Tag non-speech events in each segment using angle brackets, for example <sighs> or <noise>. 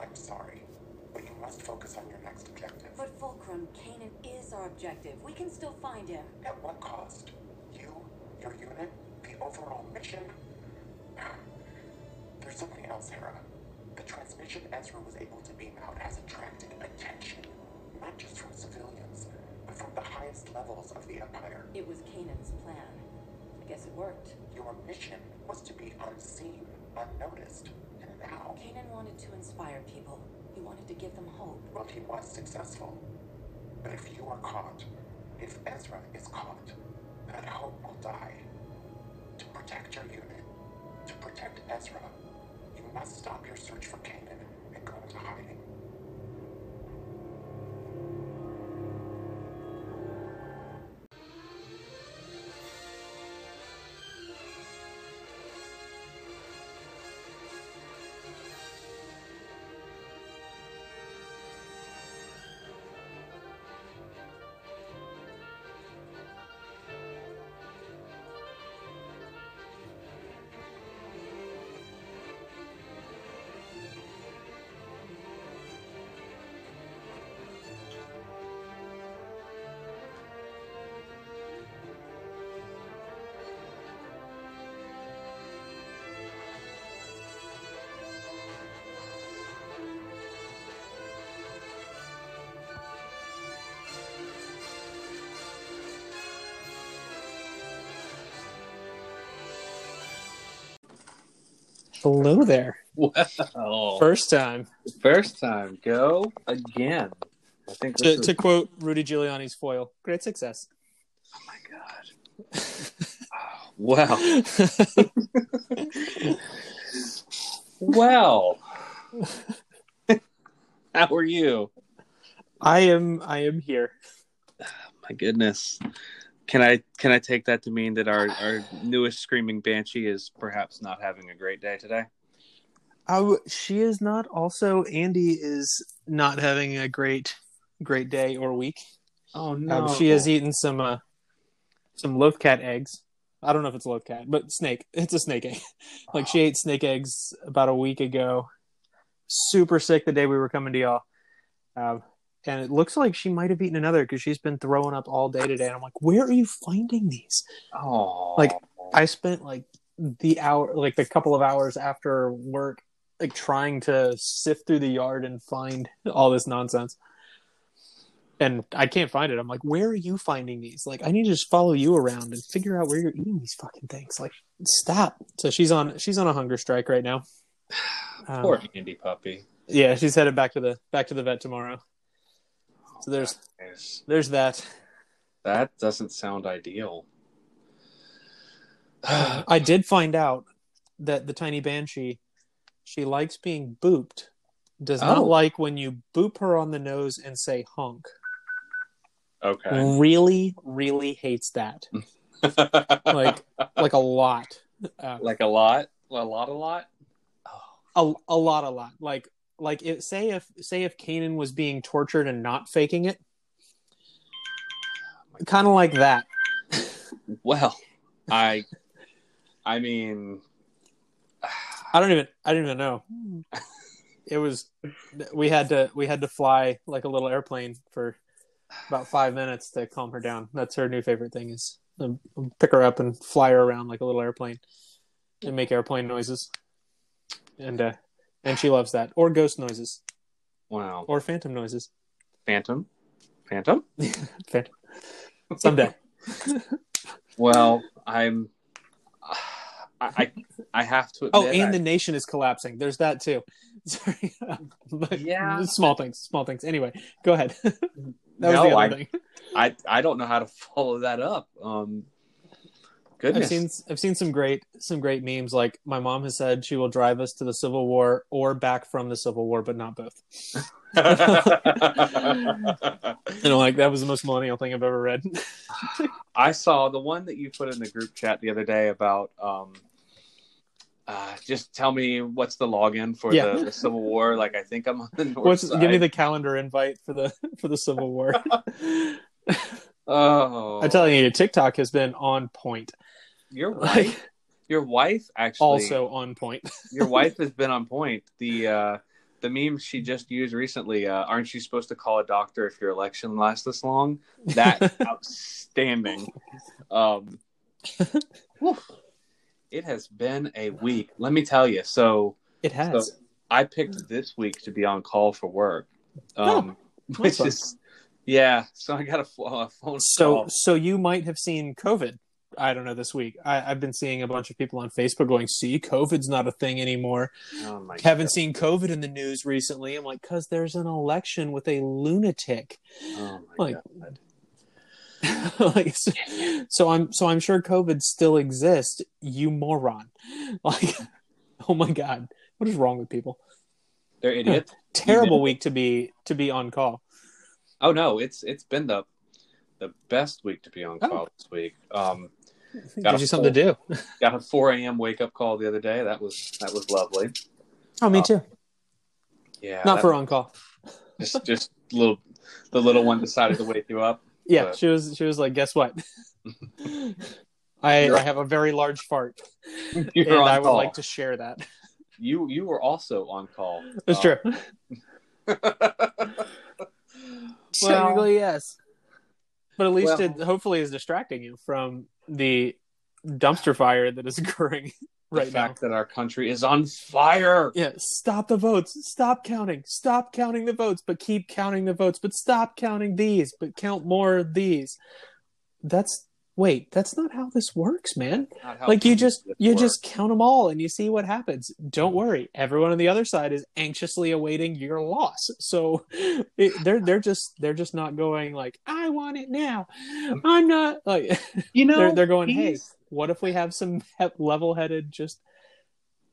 I'm sorry, but you must focus on your next objective. But Fulcrum, Kanan is our objective. We can still find him. At what cost? You, your unit, the overall mission? <sighs> There's something else, Hera. The transmission Ezra was able to beam out has attracted attention, not just from civilians, but from the highest levels of the Empire. It was Kanan's plan. I guess it worked. Your mission was to be unseen, unnoticed, now, Kanan wanted to inspire people. He wanted to give them hope. well, he was successful. But if you are caught, if Ezra is caught, that hope will die. To protect your unit, to protect Ezra, you must stop your search for Kanan and go into hiding. Hello there. Wow. First time. First time. Go again. I think To, is- to quote Rudy Giuliani's foil, great success. Oh my god. Wow. <laughs> Well. How are you? I am I am here. Oh my goodness. Can I can I take that to mean that our, our newest screaming banshee is perhaps not having a great day today? I w- she is not. Also, Andy is not having a great great day or week. Oh Um, she has eaten some uh, some loth cat eggs. I don't know if it's loth cat, but snake. <laughs> It's a snake egg. <laughs> like she ate snake eggs about a week ago. Super sick the day we were coming to y'all. Um, and it looks like she might have eaten another because she's been throwing up all day today. And I'm like, where are you finding these? Oh Like, I spent like the hour, like the couple of hours after work, like trying to sift through the yard and find <laughs> all this nonsense. And I can't find it. I'm like, where are you finding these? Like, I need to just follow you around and figure out where you're eating these fucking things. Like, stop. So she's on she's on a hunger strike right now. <sighs> Um, poor Andy puppy. yeah, she's headed back to the back to the vet tomorrow. So there's Yes. there's that. That doesn't sound ideal. <sighs> I did find out that the tiny banshee, she likes being booped. Does not Oh. like when you boop her on the nose and say honk. okay. Really, really hates that. <laughs> Like, like a lot. Uh, like a lot, a lot, a lot. a, a lot, a lot. Like, like it, say if say if Kanan was being tortured and not faking it, kind of like that. <laughs> Well, I, I mean, I don't even I don't even know. It was we had to we had to fly like a little airplane for about five minutes to calm her down. That's her new favorite thing is um, pick her up and fly her around like a little airplane and make airplane noises. And uh and she loves that. Or ghost noises. wow. Or phantom noises. Phantom, Phantom. <laughs> Phantom. Someday. Well, I'm. I I, I have to. Admit, Oh, and I- the nation is collapsing. There's that too. <laughs> Sorry. But Yeah. Small things. Small things. Anyway, go ahead. <laughs> that was No, the other I- thing. I I don't know how to follow that up. Um, goodness. I've seen I've seen some great some great memes. Like my mom has said, she will drive us to the Civil War or back from the Civil War, but not both. <laughs> And I'm like, that was the most millennial thing I've ever read. I saw the one that you put in the group chat the other day about um uh just tell me what's the login for Yeah. the, the Civil War. Like I think I'm on the north What's side. give me the calendar invite for the for the Civil War? <laughs> Oh I'm telling you, TikTok has been on point. Your <laughs> wife your wife actually also on point. <laughs> your wife has been on point. The uh the meme she just used recently. Uh, aren't you supposed to call a doctor if your election lasts this long? That <laughs> outstanding. Um, it has been a week. Let me tell you. So It has. So I picked this week to be on call for work, um, which fun. is yeah. So I got a, a phone so call. so you might have seen COVID. I don't know this week. I, I've been seeing a bunch of people on Facebook going, "See, COVID's not a thing anymore." Oh my Haven't God. seen COVID in the news recently. I'm like, "Cause there's an election with a lunatic." Oh my like- god. <laughs> like, so, so I'm so I'm sure COVID still exists. You moron! <laughs> Like, oh my god, what is wrong with people? They're idiots. Terrible know. <laughs> week to be to be on call. Oh no, it's it's been the the best week to be on call this week. Um, Got Gives you something to do. <laughs> got a 4 a.m. wake up call the other day. That was that was lovely. Oh, me Uh, too. Yeah, Not for on call. <laughs> just just little the little one decided to wake you up. Yeah, But- she was. She was like, "Guess what? <laughs> I, I have a very large fart, and I would call. like to share that." You you were also on call. That's Uh, true. well, Technically, yes, but at least Well- it hopefully is distracting you from the dumpster fire that is <laughs> occurring the right now. fact that our country is on fire. Yeah, stop the votes. Stop counting. Stop counting the votes, but keep counting the votes. But stop counting these, but count more of these. That's wait. That's not how this works, man. Like you just you works. just count them all and you see what happens don't worry everyone on the other side is anxiously awaiting your loss so <laughs> it, they're they're just they're just not going like i want it now i'm not like <laughs> you know they're, they're going hey what if we have some <laughs> level-headed just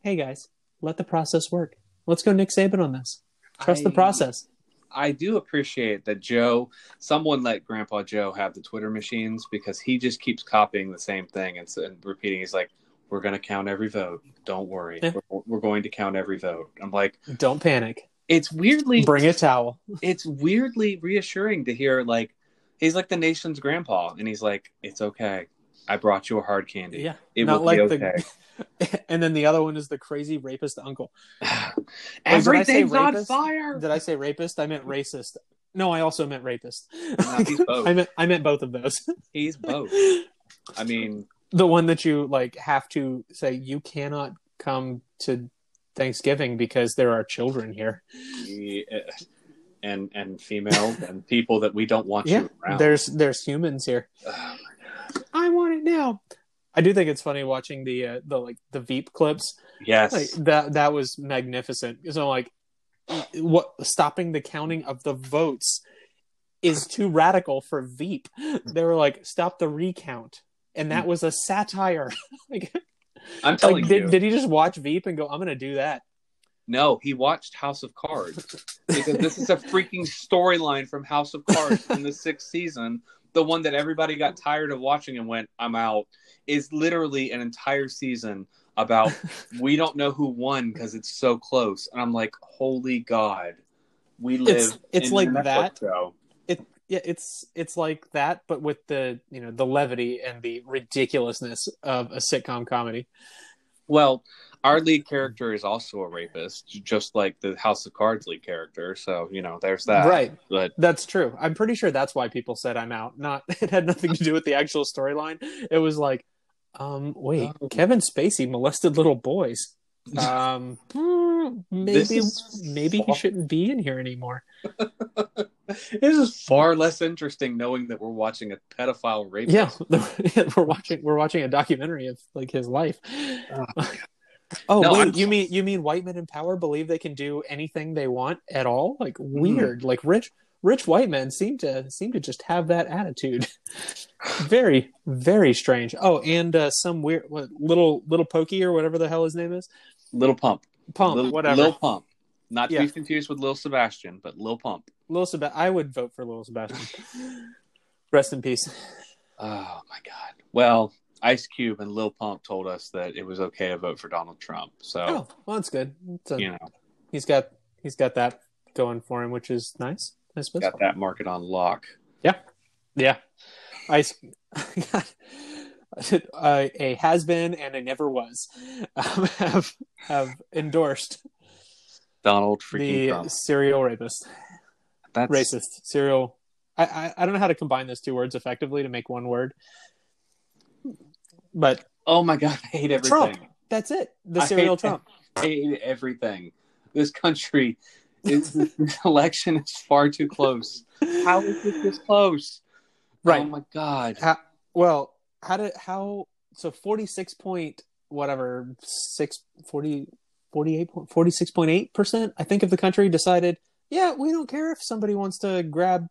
hey guys let the process work let's go nick saban on this trust the process I do appreciate that Joe, someone let Grandpa Joe have the Twitter machines because he just keeps copying the same thing and, and repeating. He's like, "We're going to count every vote. Don't worry. Yeah. We're, we're going to count every vote." I'm like, don't panic it's weirdly, bring a towel it's weirdly reassuring to hear like he's like the nation's grandpa, and he's like, "It's okay. I brought you a hard candy. yeah It not will like be okay." the <laughs> and then the other one is the crazy rapist uncle <sighs> did I say Everything's on rapist? fire. Did I say rapist? I meant racist. No, I also meant rapist. No, he's <laughs> both. I meant I meant both of those. He's <laughs> both. I mean, the one that you like have to say you cannot come to Thanksgiving because there are children here. he, uh, and and female and people that we don't want Yeah, you around. there's there's humans here. <sighs> Ugh. I want it now. I do think it's funny watching the uh, the like the Veep clips. yes, Like that that was magnificent. So like what stopping the counting of the votes is too radical for Veep. They were like stop the recount. And that was a satire. <laughs> like, I'm telling like you. did, did he just watch Veep and go I'm going to do that? no, he watched House of Cards because this is a freaking storyline from House of Cards <laughs> in the sixth season. The one that everybody got tired of watching and went, "I'm out." Is literally an entire season about <laughs> we don't know who won because it's so close, and I'm like, "Holy God!" We live. It's- it's in like that. Show. it yeah it's it's like that but with the you know the levity and the ridiculousness of a sitcom comedy Well, our lead character is also a rapist, just like the House of Cards lead character. So you know, there's that. right But that's true i'm pretty sure that's why people said i'm out not <laughs> it had nothing to do with the actual storyline it was like um wait Oh. kevin spacey molested little boys um hmm, maybe maybe he shouldn't be in here anymore <laughs> this is far less interesting knowing that we're watching a pedophile rapist. yeah <laughs> we're watching we're watching a documentary of like his life oh No, wait I'm- you mean you mean white men in power believe they can do anything they want at all like Hmm. weird like rich rich white men seem to seem to just have that attitude <laughs> very very strange oh and uh, some weird what, little little pokey or whatever the hell his name is Little Pump. pump Lil, whatever Lil Pump. Not to Yeah. be confused with Lil Sebastian, but Lil Pump. Lil Seb- i would vote for Lil sebastian <laughs> rest in peace Oh my God. Well, Ice Cube and Lil Pump told us that it was okay to vote for Donald Trump. So oh well that's good a- you know, he's got he's got that going for him which is nice i suppose got that market on lock. Yeah, <laughs> I uh, a has been and a never was <laughs> um, have have endorsed. Donald freaking the Trump. serial rapist, That's racist, serial. I, I I don't know how to combine those two words effectively to make one word, but Oh my god, I hate everything. Trump. That's it. The serial hate- Trump. <laughs> I hate everything. This country, is, <laughs> this election is far too close. How is it this close? Right. Oh my god. How, well, how did how so forty six point whatever six forty forty eight point forty six point eight percent I think of the country decided yeah we don't care if somebody wants to grab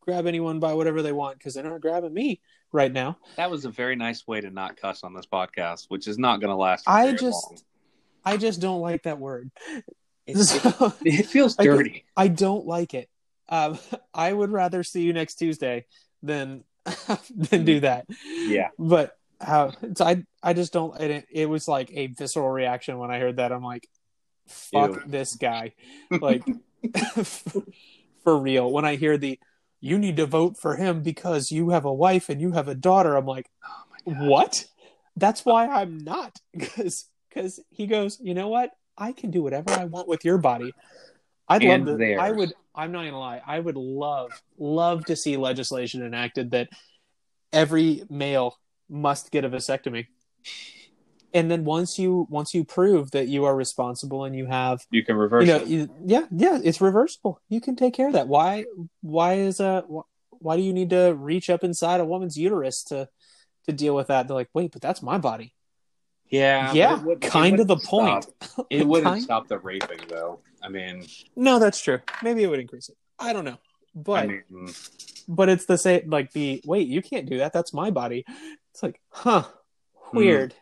grab anyone by whatever they want because they're not grabbing me right now. That was a very nice way to not cuss on this podcast, which is not going to last. I just- long. I just don't like that word. <laughs> It, So, it feels I dirty. I don't like it. Um, <laughs> I would rather see you next Tuesday than <laughs> than do that. Yeah. but uh, so I I just don't. It, it was like a visceral reaction when I heard that. I'm like, fuck Ew. this guy, like for real. When I hear the you need to vote for him because you have a wife and you have a daughter, I'm like, Oh what? That's why I'm not <laughs> because because he goes, you know what? I can do whatever I want with your body. I'd And love to. I would. I'm not gonna lie. I would love love to see legislation enacted that every male must get a vasectomy. And then once you once you prove that you are responsible and you have You can reverse you know it. you, yeah yeah it's reversible. You can take care of that. Why why is uh wh- why do you need to reach up inside a woman's uterus to to deal with that? They're like wait but that's my body. Yeah. yeah would- kind of the wouldn't point. It wouldn't Kind- <laughs> stop the raping, though. I mean, no that's true. Maybe it would increase it. I don't know. But I mean, but it's the same like the wait you can't do that. That's my body. It's like huh. Weird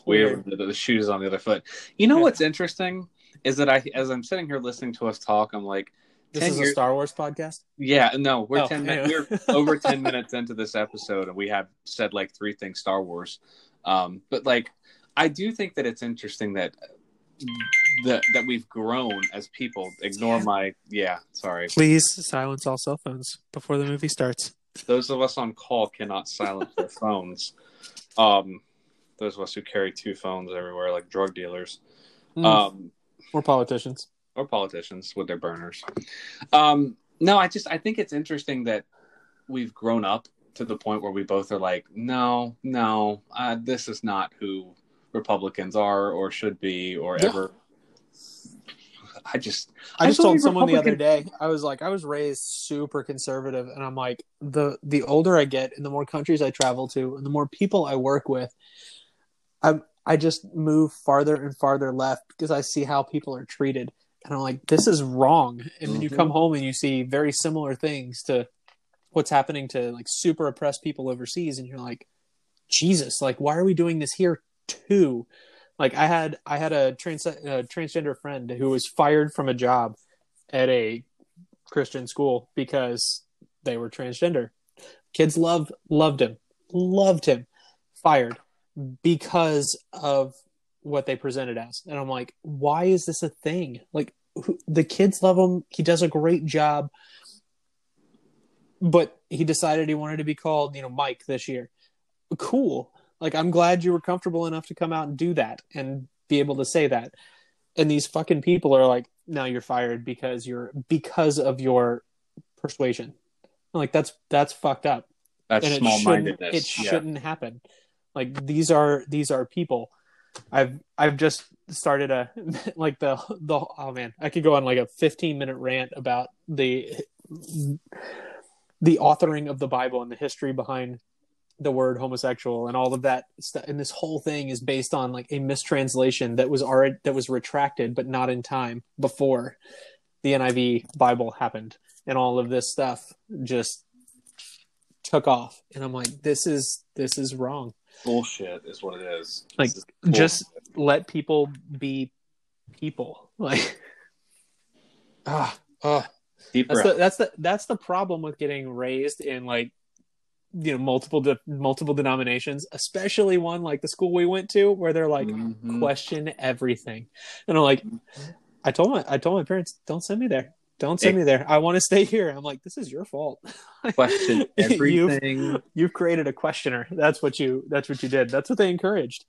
it's weird. The, the shoes on the other foot. You know what's interesting is that I, as I'm sitting here listening to us talk, I'm like, this 10 is a star wars podcast yeah, no, we're Oh, ten, min- anyway. we're <laughs> over ten minutes into this episode, and we have said like three things Star Wars. Um, but like, I do think that it's interesting that that that we've grown as people. Ignore Yeah. my yeah, sorry. please silence all cell phones before the movie starts Those of us on call cannot silence their phones. Um, those of us who carry two phones everywhere, like drug dealers. Mm. Um, or politicians or politicians with their burners. Um, no, I just I think it's interesting that we've grown up to the point where we both are like, no, no, uh, this is not who Republicans are or should be or Yeah. ever. I just I I just told someone the other day. I was like, I was raised super conservative, and I'm like, the the older I get, and the more countries I travel to, and the more people I work with, I I just move farther and farther left because I see how people are treated, and I'm like, this is wrong. And then you Mhm. come home and you see very similar things to what's happening to like super oppressed people overseas, and you're like, Jesus, like, why are we doing this here too? Like I had I had a trans a transgender friend who was fired from a job at a Christian school because they were transgender. Kids loved loved him, loved him. Fired because of what they presented as, and I'm like, why is this a thing? Like who, the kids love him. He does a great job, but he decided he wanted to be called, you know, Mike this year. Cool. Like I'm glad you were comfortable enough to come out and do that and be able to say that. And these fucking people are like, now you're fired because you're because of your persuasion. I'm like that's that's fucked up. that's it small shouldn't mindedness. it shouldn't happen. Like these are these are people. I've I've just started a <laughs> like the the oh man, I could go on like a 15 minute rant about the the authoring of the Bible and the history behind the word homosexual and all of that stuff. And this whole thing is based on like a mistranslation that was already that was retracted, but not in time before the NIV Bible happened, and all of this stuff just took off. And I'm like, this is this is wrong. Bullshit is what it is. Like, is just- Let people be people. <laughs> Like, ah, ah. deep That's breath. the that's the that's the problem with getting raised in like you know multiple de- multiple denominations, especially one like the school we went to where they're like Mhm. question everything, and I'm like, I told my I told my parents don't send me there. Don't send me there. I want to stay here. I'm like, this is your fault. <laughs> Question <laughs> You've- everything. You've created a questioner. That's what you. That's what you did. That's what they encouraged.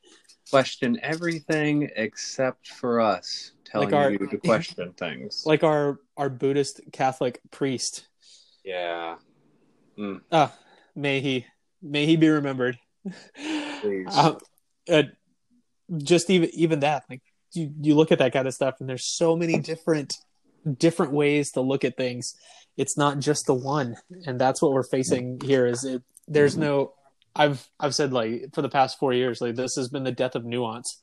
question everything except for us telling Like our- you to question <laughs> things. Like our our Buddhist Catholic priest. yeah. Ah, may he may he be remembered. Please. Um, uh, just even even that, like you you look at that kind of stuff, and there's so many different different ways to look at things. It's not just the one, and that's what we're facing here. Is it? There's mm-hmm. no. I've I've said like for the past four years, like this has been the death of nuance.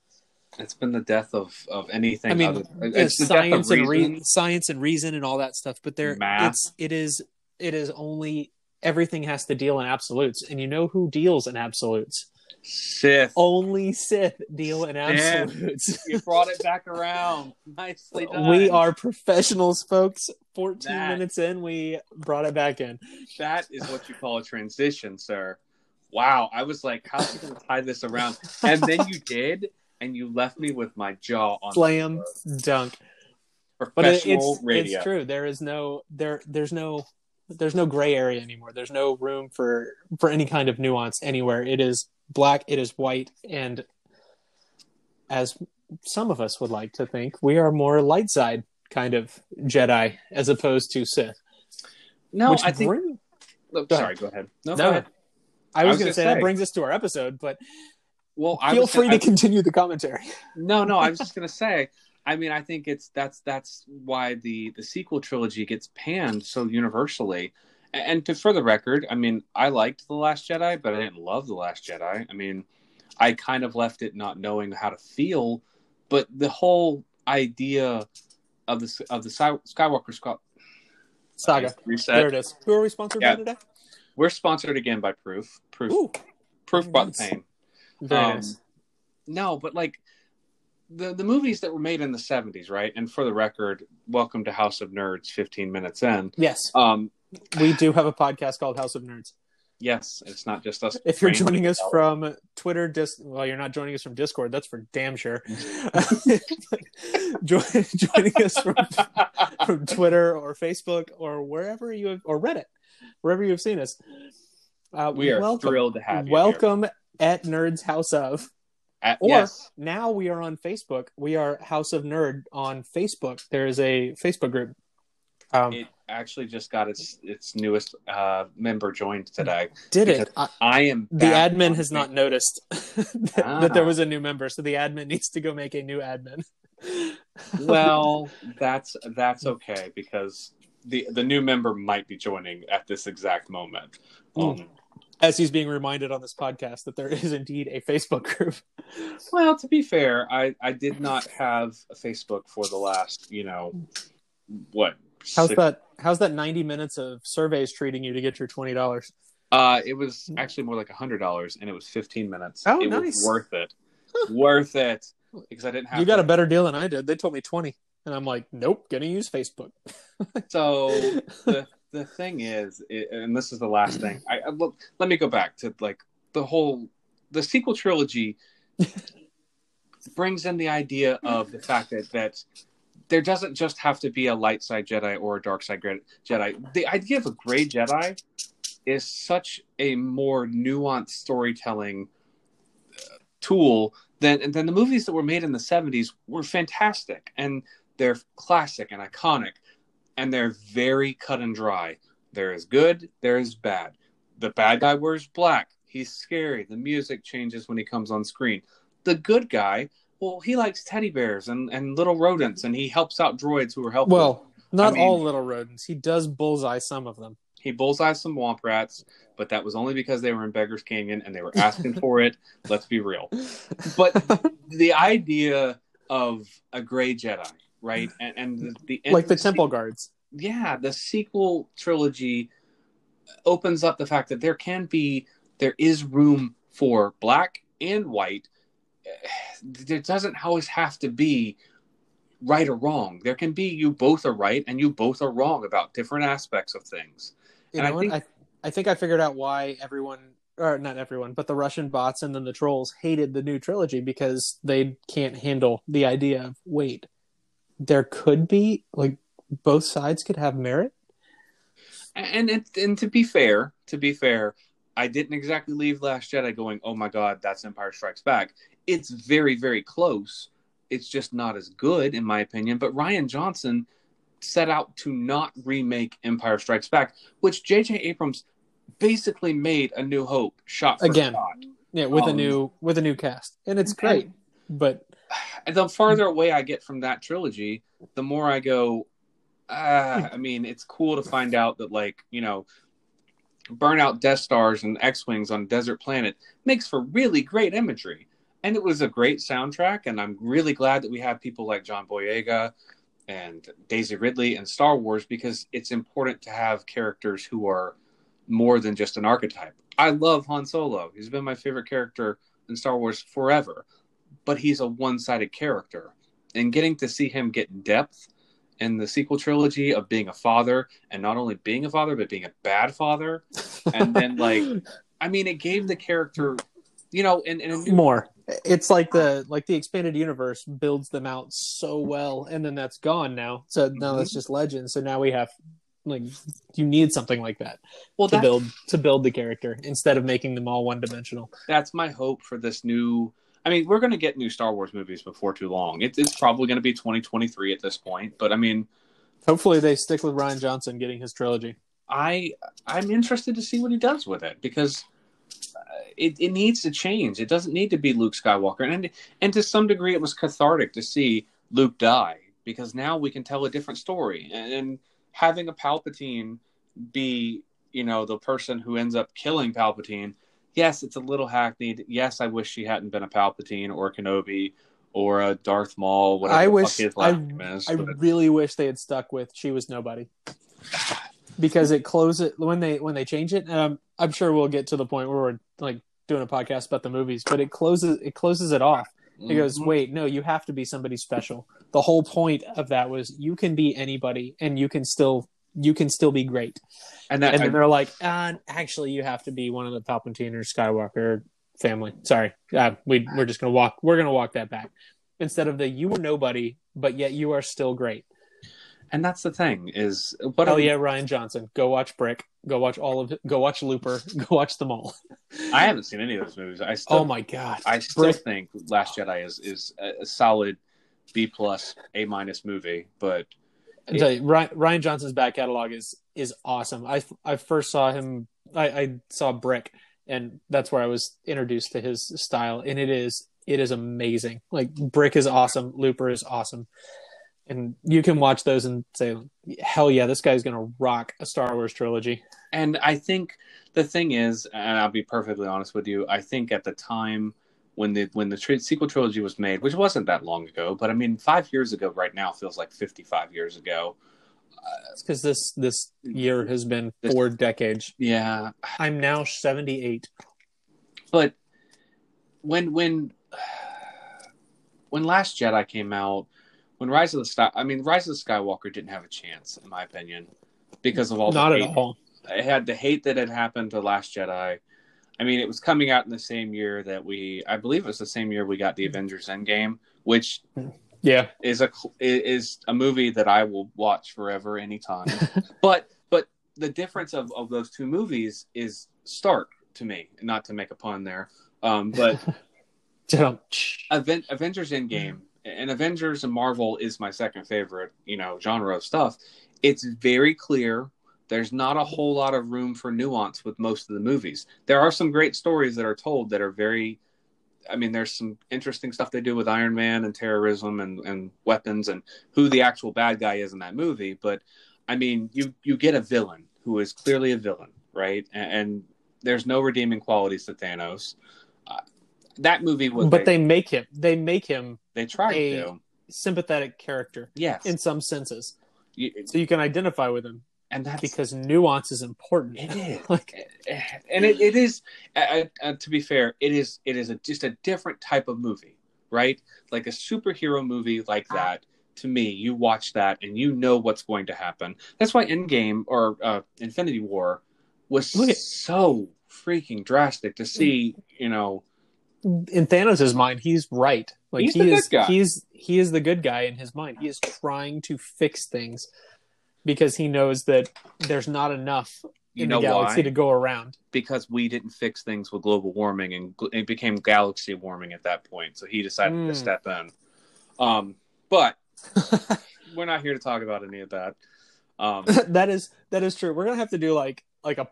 It's been the death of, of anything I mean, other it's the death of science and reason. re- science and reason and all that stuff, but there Math. it's it is it is only everything has to deal in absolutes, and you know who deals in absolutes? Sith. Only Sith deal in absolutes. You brought it back around. Nicely <laughs> done. we are professionals, folks. 14 That- minutes in, we brought it back in. That is what you call a transition, sir. Wow. I was like, how's he going to tie this around? And then you did, and you left me with my jaw on Slam dunk. the But it, professional it's radio. it's true. There is no there there's no there's no gray area anymore. There's no room for for any kind of nuance anywhere. It is black, it is white, and as some of us would like to think, we are more light side kind of Jedi as opposed to Sith. No, which I think. bring- oh, Go sorry, go ahead. No, No, go ahead. I was, was going gonna say, say. that brings us to our episode, but Well, I feel free gonna- to continue the commentary. No, no, I was just gonna say. I mean, I think it's that's that's why the the sequel trilogy gets panned so universally. And to for the record, I mean, I liked the Last Jedi, but I didn't love the Last Jedi. I mean, I kind of left it not knowing how to feel. But the whole idea of the of the Sky- Skywalker Saga. reset. There it is. Who are we sponsored Yeah. by today? We're sponsored again by Proof. Proof. Ooh, Proof brought the pain. Um, nice. No, but like the the movies that were made in the seventies, right? And for the record, welcome to House of Nerds. Fifteen minutes in. Yes, Um, we do have a podcast called House of Nerds. yes, it's not just us. If you're joining us cells. from Twitter, dis- well, you're not joining us from Discord. That's for damn sure. <laughs> <laughs> Jo- joining us from, from Twitter or Facebook or wherever you have, or Reddit, wherever you have seen us. Uh, we are welcome. thrilled to have you. Welcome at Nerds House of. At, Or yes, now we are on Facebook. We are House of Nerd on Facebook. There is a Facebook group. Um, it actually just got its its newest uh, member joined today. did it? I, I am the admin has not noticed that, <laughs> Ah. that there was a new member, so the admin needs to go make a new admin. <laughs> Well, that's that's okay because the the new member might be joining at this exact moment. Mm. Um, as he's being reminded on this podcast that there is indeed a Facebook group. <laughs> Well, to be fair, I, I did not have a Facebook for the last, you know, what? How's six- that? How's that ninety minutes of surveys treating you to get your twenty dollars? Uh, it was actually more like hundred dollars, and it was fifteen minutes. Oh, it nice. was worth it, worth it, because I didn't have. You got to- a better deal than I did. They told me twenty, and I'm like, nope, gonna use Facebook. <laughs> So the the thing is, it, and this is the last thing. I, I look. Let me go back to like the whole the sequel trilogy <laughs> brings in the idea of the fact that that there doesn't just have to be a light side Jedi or a dark side Jedi. The idea of a gray Jedi is such a more nuanced storytelling uh, tool than than the movies that were made in the 70s were fantastic and they're classic and iconic and they're very cut and dry. There is good, there is bad. The bad guy wears black. He's scary. The music changes when he comes on screen. The good guy, well, he likes teddy bears and, and little rodents, and he helps out droids who are helpful. Well, not I mean- all little rodents. He does bullseye some of them. he bullseyes some womp rats, but that was only because they were in Beggar's Canyon and they were asking for it. <laughs> Let's be real. But the idea of a gray Jedi, right? And, and the, the end like the se- temple guards. yeah, the sequel trilogy opens up the fact that there can be there is room for black and white. There doesn't always have to be right or wrong. There can be you both are right and you both are wrong about different aspects of things. You And I think- I, I think I figured out why everyone, or not everyone, but the Russian bots and then the trolls hated the new trilogy because they can't handle the idea of wait, there could be like both sides could have merit. And and, and to be fair, to be fair, I didn't exactly leave Last Jedi going, "Oh my god, that's Empire Strikes Back." It's very very close. It's just not as good in my opinion, but Rian Johnson set out to not remake Empire Strikes Back, which J.J. Abrams basically made a New Hope shot for Again. shot. Yeah, with a Um, new with a new cast, and it's great. But And <sighs> the farther away I get from that trilogy, the more I go. Ah, I mean, it's cool to find out that, like, you know, burnout Death Stars and X Wings on a desert planet makes for really great imagery. And it was a great soundtrack. And I'm really glad that we have people like John Boyega and Daisy Ridley and Star Wars because it's important to have characters who are more than just an archetype. I love Han Solo. He's been my favorite character in Star Wars forever, but he's a one sided character. And getting to see him get depth in the sequel trilogy of being a father and not only being a father, but being a bad father. And then, like, <laughs> I mean, it gave the character, you know, in, in a new more. It's like the like the expanded universe builds them out so well, and then that's gone now. So now that's mm-hmm. just legend. So now we have like you need something like that well, to that, build to build the character instead of making them all one dimensional. that's my hope for this new. I mean, we're going to get new Star Wars movies before too long. It, it's probably going to be 2023 at this point, but I mean, Hopefully, they stick with Rian Johnson getting his trilogy. I I'm interested to see what he does with it because Uh, it, it needs to change. It doesn't need to be Luke Skywalker, and and to some degree, it was cathartic to see Luke die because now we can tell a different story. And, and having a Palpatine be you know the person who ends up killing Palpatine, yes, it's a little hackneyed. Yes, I wish she hadn't been a Palpatine or a Kenobi or a Darth Maul. Whatever I the wish I, is, I but- really wish they had stuck with she was nobody <sighs> because it closes when they when they change it. And I'm sure we'll get to the point where we're like doing a podcast about the movies, but it closes it closes it off. It goes, Mhm. wait, no, you have to be somebody special. The whole point of that was you can be anybody and you can still you can still be great. and that And then they're like, uh, actually, you have to be one of the Palpatine or Skywalker family. Sorry, uh, we we're just gonna walk. We're gonna walk that back instead of the you were nobody, but yet you are still great. And that's the thing is what Oh yeah, Rian Johnson. Go watch Brick. Go watch all of it. Go watch Looper. <laughs> Go watch them all. I haven't seen any of those movies. I still, Oh my god. I still Brick- think Last Jedi is is a, solid B plus A minus movie, but I tell you, Rian, Rian Johnson's back catalog is is awesome. I I first saw him. I, I saw Brick, and that's where I was introduced to his style, and it is it is amazing. Like Brick is awesome. Looper is awesome, and you can watch those and say, "Hell yeah, this guy's gonna rock a Star Wars trilogy." and I think the thing is, and I'll be perfectly honest with you, I think at the time when the when the tri- sequel trilogy was made, which wasn't that long ago, but I mean, five years ago, right now feels like fifty five years ago. Uh, because this this year has been This- four decades. Yeah, I'm now seventy eight. but when when <sighs> when Last Jedi came out, when Rise of the Sky, I mean, Rise of the Skywalker didn't have a chance, in my opinion, because of all Not the at hate. all. it had the hate that had happened to Last Jedi. I mean, it was coming out in the same year that we, I believe it was the same year we got the Avengers Endgame, which Yeah, is a is a movie that I will watch forever, anytime. <laughs> but but the difference of, of those two movies is stark to me. Not to make a pun there, um, but <laughs> Aven- Avengers Endgame and Avengers and Marvel is my second favorite, you know, genre of stuff. It's very clear. There's not a whole lot of room for nuance with most of the movies. There are some great stories that are told that are very I mean, there's some interesting stuff they do with Iron Man and terrorism and, and weapons and who the actual bad guy is in that movie. But I mean, you you get a villain who is clearly a villain, right? And, and there's no redeeming qualities to Thanos. Uh, that movie was, but they make him they make him they try a- to, sympathetic character yes, in some senses, You- so you can identify with him and that's because nuance is important. It is, <laughs> Like- and it, it is. Uh, uh, to be fair, it is. It is a, just a different type of movie, right? Like a superhero movie like that. To me, you watch that and you know what's going to happen. That's why Endgame or uh, Infinity War was at- so freaking drastic to see. You know, in Thanos' mind, he's right. Like He's he is he's he is the good guy in his mind. He is trying to fix things because he knows that there's not enough You in know the galaxy why? to go around. because we didn't fix things with global warming and it became galaxy warming at that point. So he decided to Mm. step in. Um, but <laughs> we're not here to talk about any of that. Um, <laughs> that is that is true. We're gonna have to do like like a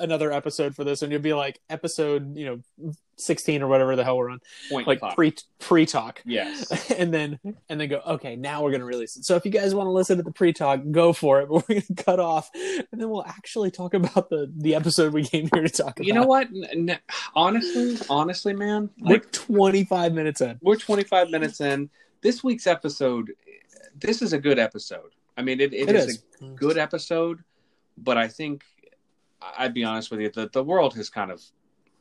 another episode for this, and you'll be like episode you know sixteen or whatever the hell we're on, point like five. pre pre talk. yes. <laughs> and then and then go okay now we're going to release it so if you guys want to listen to the pre-talk go for it <laughs> but we're going to cut off and then we'll actually talk about the the episode we came here to talk about You know what? N- n- honestly, honestly, man, we're like 25 minutes in we're 25 minutes in. This week's episode, this is a good episode. I mean, it, it is, is a good episode, but I think I'd be honest with you, the, the world has kind of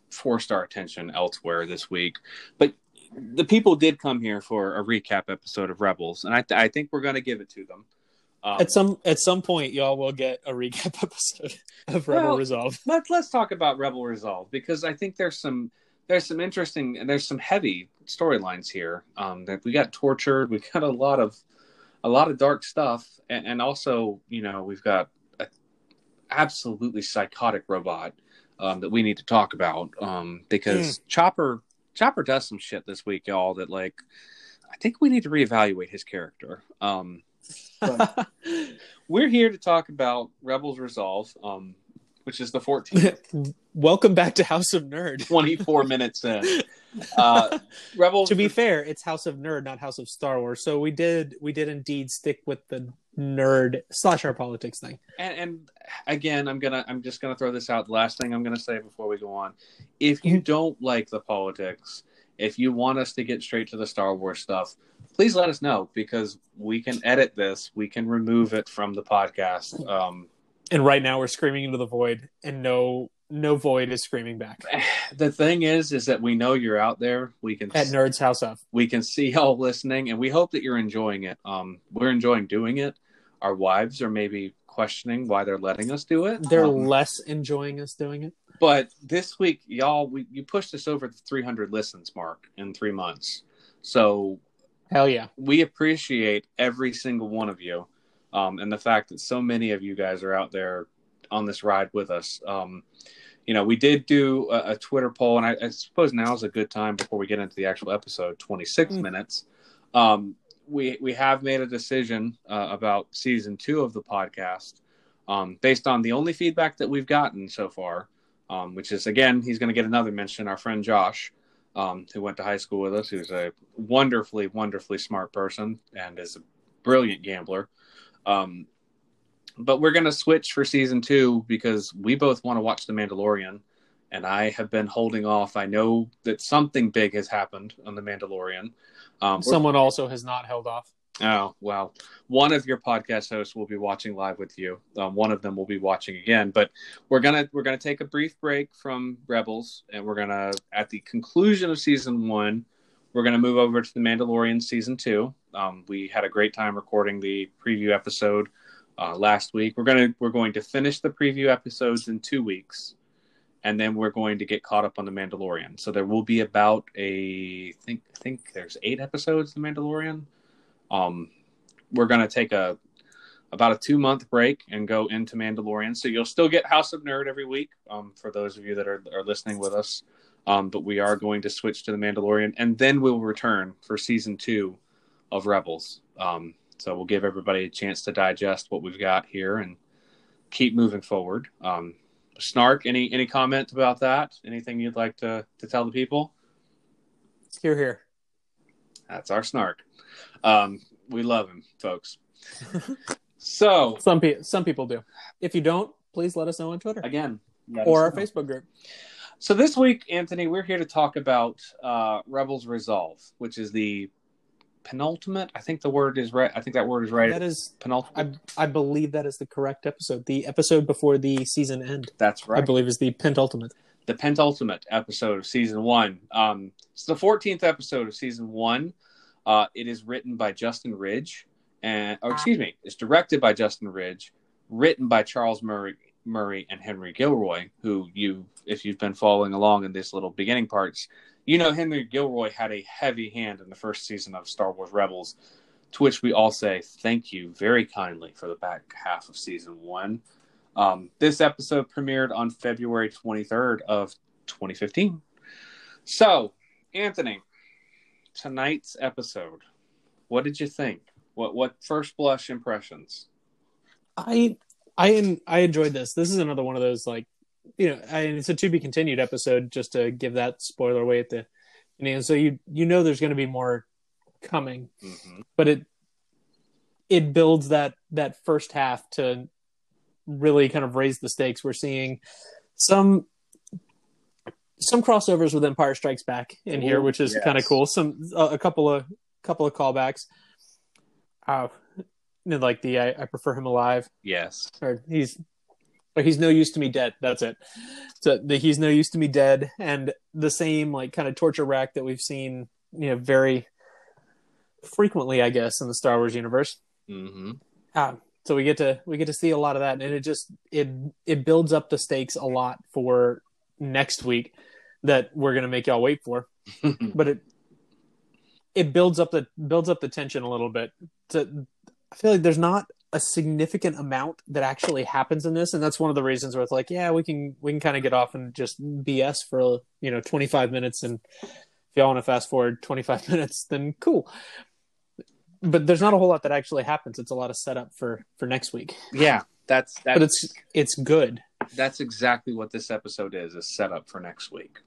forced our attention elsewhere this week. But the people did come here for a recap episode of Rebels, and I, I think we're going to give it to them. Um, at some at some point y'all will get a recap <laughs> episode of rebel Well, resolve let's let's talk about Rebel Resolve because I think there's some there's some interesting and there's some heavy storylines here. Um, that we got tortured, we got a lot of a lot of dark stuff, and, and also you know we've got absolutely psychotic robot um, that we need to talk about um, because Chopper Chopper does some shit this week, y'all. That like I think we need to reevaluate his character. Um, but- <laughs> we're here to talk about Rebels Resolve, um, which is the 14th <laughs> welcome back to house of nerd <laughs> 24 minutes in. <laughs> Uh, Rebels. to be fair it's house of nerd not house of star wars so we did we did indeed stick with the nerd slash our politics thing and, and again, I'm gonna, I'm just gonna throw this out. The last thing I'm gonna say before we go on: if you don't like the politics, if you want us to get straight to the Star Wars stuff, please let us know because we can edit this. We can remove it from the podcast. Um, and right now we're screaming into the void and no no void is screaming back. <sighs> The thing is, is that we know you're out there. We can at nerds house of. we can see y'all listening and we hope that you're enjoying it. Um we're enjoying doing it. Our wives are maybe questioning why they're letting us do it. They're Um, less enjoying us doing it. but this week y'all we you pushed us over the 300 listens mark in three months. So hell yeah. we appreciate every single one of you um, and the fact that so many of you guys are out there on this ride with us. Um, you know, we did do a, a Twitter poll, and I, I suppose now is a good time before we get into the actual episode. Twenty six Mm. minutes. Um, we we have made a decision uh, about season two of the podcast um, based on the only feedback that we've gotten so far, um, which is again he's going to get another mention. Our friend Josh, um, who went to high school with us, who's a wonderfully wonderfully smart person and is a brilliant gambler. Um, but we're going to switch for season two because we both want to watch The Mandalorian. And I have been holding off. I know that something big has happened on The Mandalorian. Um, someone also has not held off Oh well, one of your podcast hosts will be watching live with you. Um, one of them will be watching again. But we're gonna we're gonna take a brief break from Rebels, and we're gonna at the conclusion of season one, we're gonna move over to the Mandalorian season two. Um, we had a great time recording the preview episode uh, last week. We're gonna we're going to finish the preview episodes in two weeks, and then we're going to get caught up on the Mandalorian. So there will be about a I think I think there's eight episodes the Mandalorian. Um, we're gonna take a about a two month break and go into Mandalorian. So you'll still get House of Nerd every week. Um, for those of you that are are listening with us. Um, but we are going to switch to the Mandalorian, and then we'll return for season two of Rebels. Um, so we'll give everybody a chance to digest what we've got here and keep moving forward. Um, Snark, any any comment about that? Anything you'd like to to tell the people? here here That's our Snark. Um, we love him, folks. <laughs> so some people some people do if you don't please let us know on twitter again, or our know. facebook group So this week, Anthony, we're here to talk about uh, Rebels Resolve, which is the penultimate. I think the word is right. I think that word is right. that is penultimate. I, I believe that is the correct episode the episode before the season end That's right. i believe is the penultimate the penultimate episode of season one. Um, it's the 14th episode of season one. Uh, it is written by Justin Ridge, and or excuse me, it's directed by Justin Ridge, written by Charles Murray, Murray and Henry Gilroy, who you, if you've been following along in this little beginning parts, you know Henry Gilroy had a heavy hand in the first season of Star Wars Rebels. To which we all say thank you very kindly for the back half of season one. Um, this episode premiered on February 23rd of 2015. So, Anthony, tonight's episode, what did you think? What what first blush impressions? I I I enjoyed this. This is another one of those like you know, I, it's a to be continued episode. Just to give that spoiler away at the you know, so you you know there's going to be more coming, Mm-hmm. but it it builds that that first half to really kind of raise the stakes. We're seeing some some crossovers with Empire Strikes Back in here, which is yes. kind of cool. Some a, a couple of couple of callbacks. Uh, like the I, I prefer him alive Yes. or he's or he's no use to me dead. That's it. So the he's no use to me dead. And the same like kind of torture rack that we've seen you know very frequently i guess in the star wars universe. Mm-hmm. uh, so we get to we get to see a lot of that. And it just it it builds up the stakes a lot for next week that we're gonna make y'all wait for. <laughs> But it it builds up the builds up the tension a little bit. To, I feel like there's not a significant amount that actually happens in this, and that's one of the reasons where it's like, yeah, we can we can kind of get off and just BS for you know 25 minutes, and if y'all want to fast forward 25 <laughs> minutes, then cool. But there's not a whole lot that actually happens. It's a lot of setup for for next week, yeah, that's that's but it's it's good. that's exactly what this episode is a setup for next week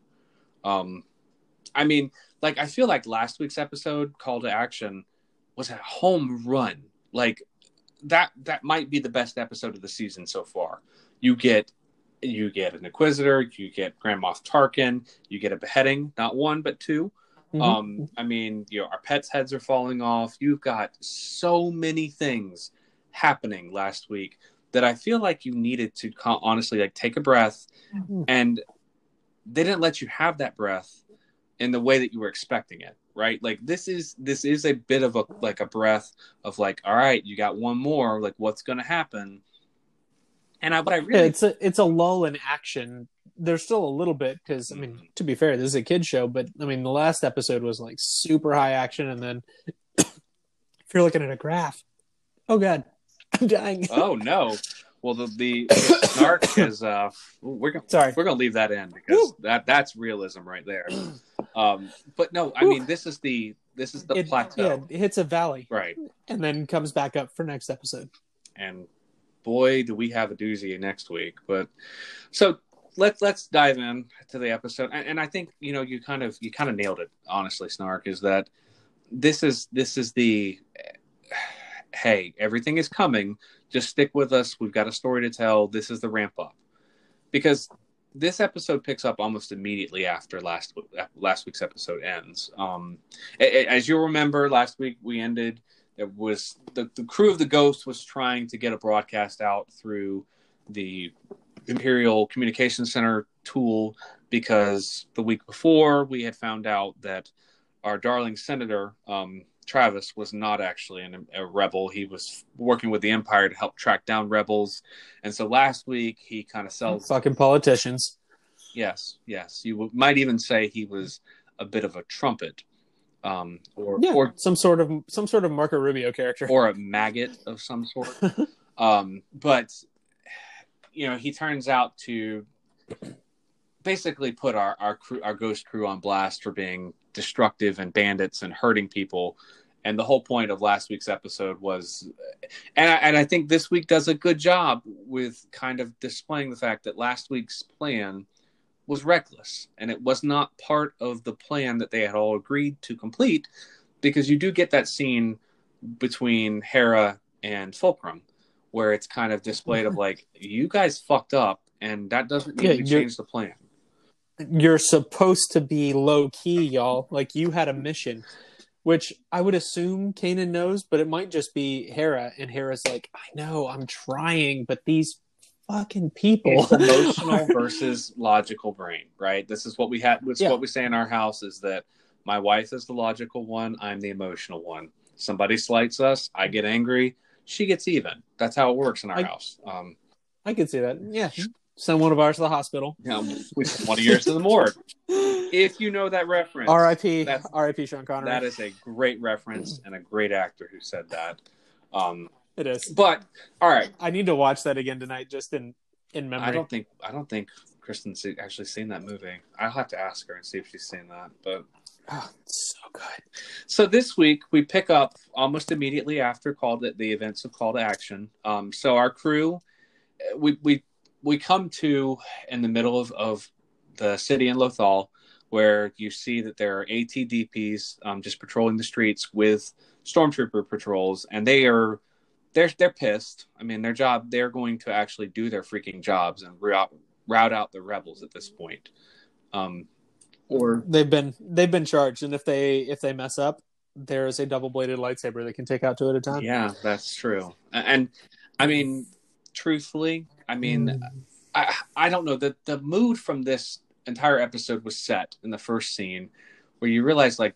um i mean like i feel like last week's episode call to action was a home run like that that might be the best episode of the season so far. You get you get an inquisitor you get grand moff tarkin you get a beheading not one but 2 Mhm. um i mean you know our pets heads are falling off. You've got so many things happening last week that i feel like you needed to honestly like take a breath. Mhm. and they didn't let you have that breath in the way that you were expecting it right like this is this is a bit of a like a breath of like all right you got one more like what's gonna happen and i what i Yeah, really it's a it's a lull in action. There's still a little bit because I mean, to be fair, this is a kid show, but I mean, the last episode was like super high action, and then <coughs> if you're looking at a graph, oh god, <laughs> I'm dying. oh no well the the, <coughs> the snark is uh we're gonna Sorry. we're gonna leave that in because Woo. that that's realism right there <coughs> um but no i mean this is the this is the It, plateau. yeah, it hits a valley. Right. And then comes back up for next episode. and boy do we have a doozy next week. But so let's let's dive in to the episode. And, and i think you know you kind of you kind of nailed it honestly snark is that this is this is the hey everything is coming. Just stick with us. We've got a story to tell. This is the ramp up. Because this episode picks up almost immediately after last last week's episode ends. Um as you'll remember last week we ended there was the, the crew of the ghost was trying to get a broadcast out through the imperial communications center tool because the week before we had found out that our darling senator um, Trayvis was not actually an, a rebel he was working with the empire to help track down rebels and so last week he kind of sells Fucking politicians. yes yes you w- might even say he was a bit of a trumpet um, or Yeah, or some sort of some sort of Marco Rubio character. or a maggot of some sort. <laughs> um, but you know, he turns out to basically put our our crew, our ghost crew on blast for being destructive and bandits and hurting people. And the whole point of last week's episode was, and I, and I think this week does a good job with kind of displaying the fact that last week's plan was reckless and it was not part of the plan that they had all agreed to complete because you do get that scene between Hera and Fulcrum, where it's kind of displayed of mm-hmm. like you guys fucked up, and that doesn't mean Yeah, we change the plan. You're supposed to be low key, y'all. Like you had a mission, which I would assume Kanan knows, but it might just be Hera, and Hera's like, I know, I'm trying, but these fucking people. It's emotional <laughs> versus logical brain, right? This is what we had. This is Yeah. what we say in our house is that my wife is the logical one, I'm the emotional one. Somebody slights us, I get angry, she gets even. That's how it works in our I- house. Um, I could see that. Yeah. Send one of ours to the hospital. know, we send one of yours to the morgue. if you know that reference, R.I.P. That's- R.I.P. Sean Connery. that is a great reference and a great actor who said that. Um, it is. but all right, I need to watch that again tonight, just in in memory. I don't think I don't think Kristen's actually seen that movie. I'll have to ask her and see if she's seen that. But Oh, it's so good. so this week we pick up almost immediately after called the events of Call to Action. Um, so our crew, we we we come to in the middle of, of the city in Lothal, where you see that there are ATDPs um, just patrolling the streets with stormtrooper patrols, and they are they're they're pissed. I mean, their job they're going to actually do their freaking jobs and route route out the rebels at this point. Um, or They've been they've been charged, and if they if they mess up, there is a double bladed lightsaber they can take out two at a time. yeah, that's true. And I mean, truthfully, I mean, Mm. I I don't know the the mood from this entire episode was set in the first scene where you realize like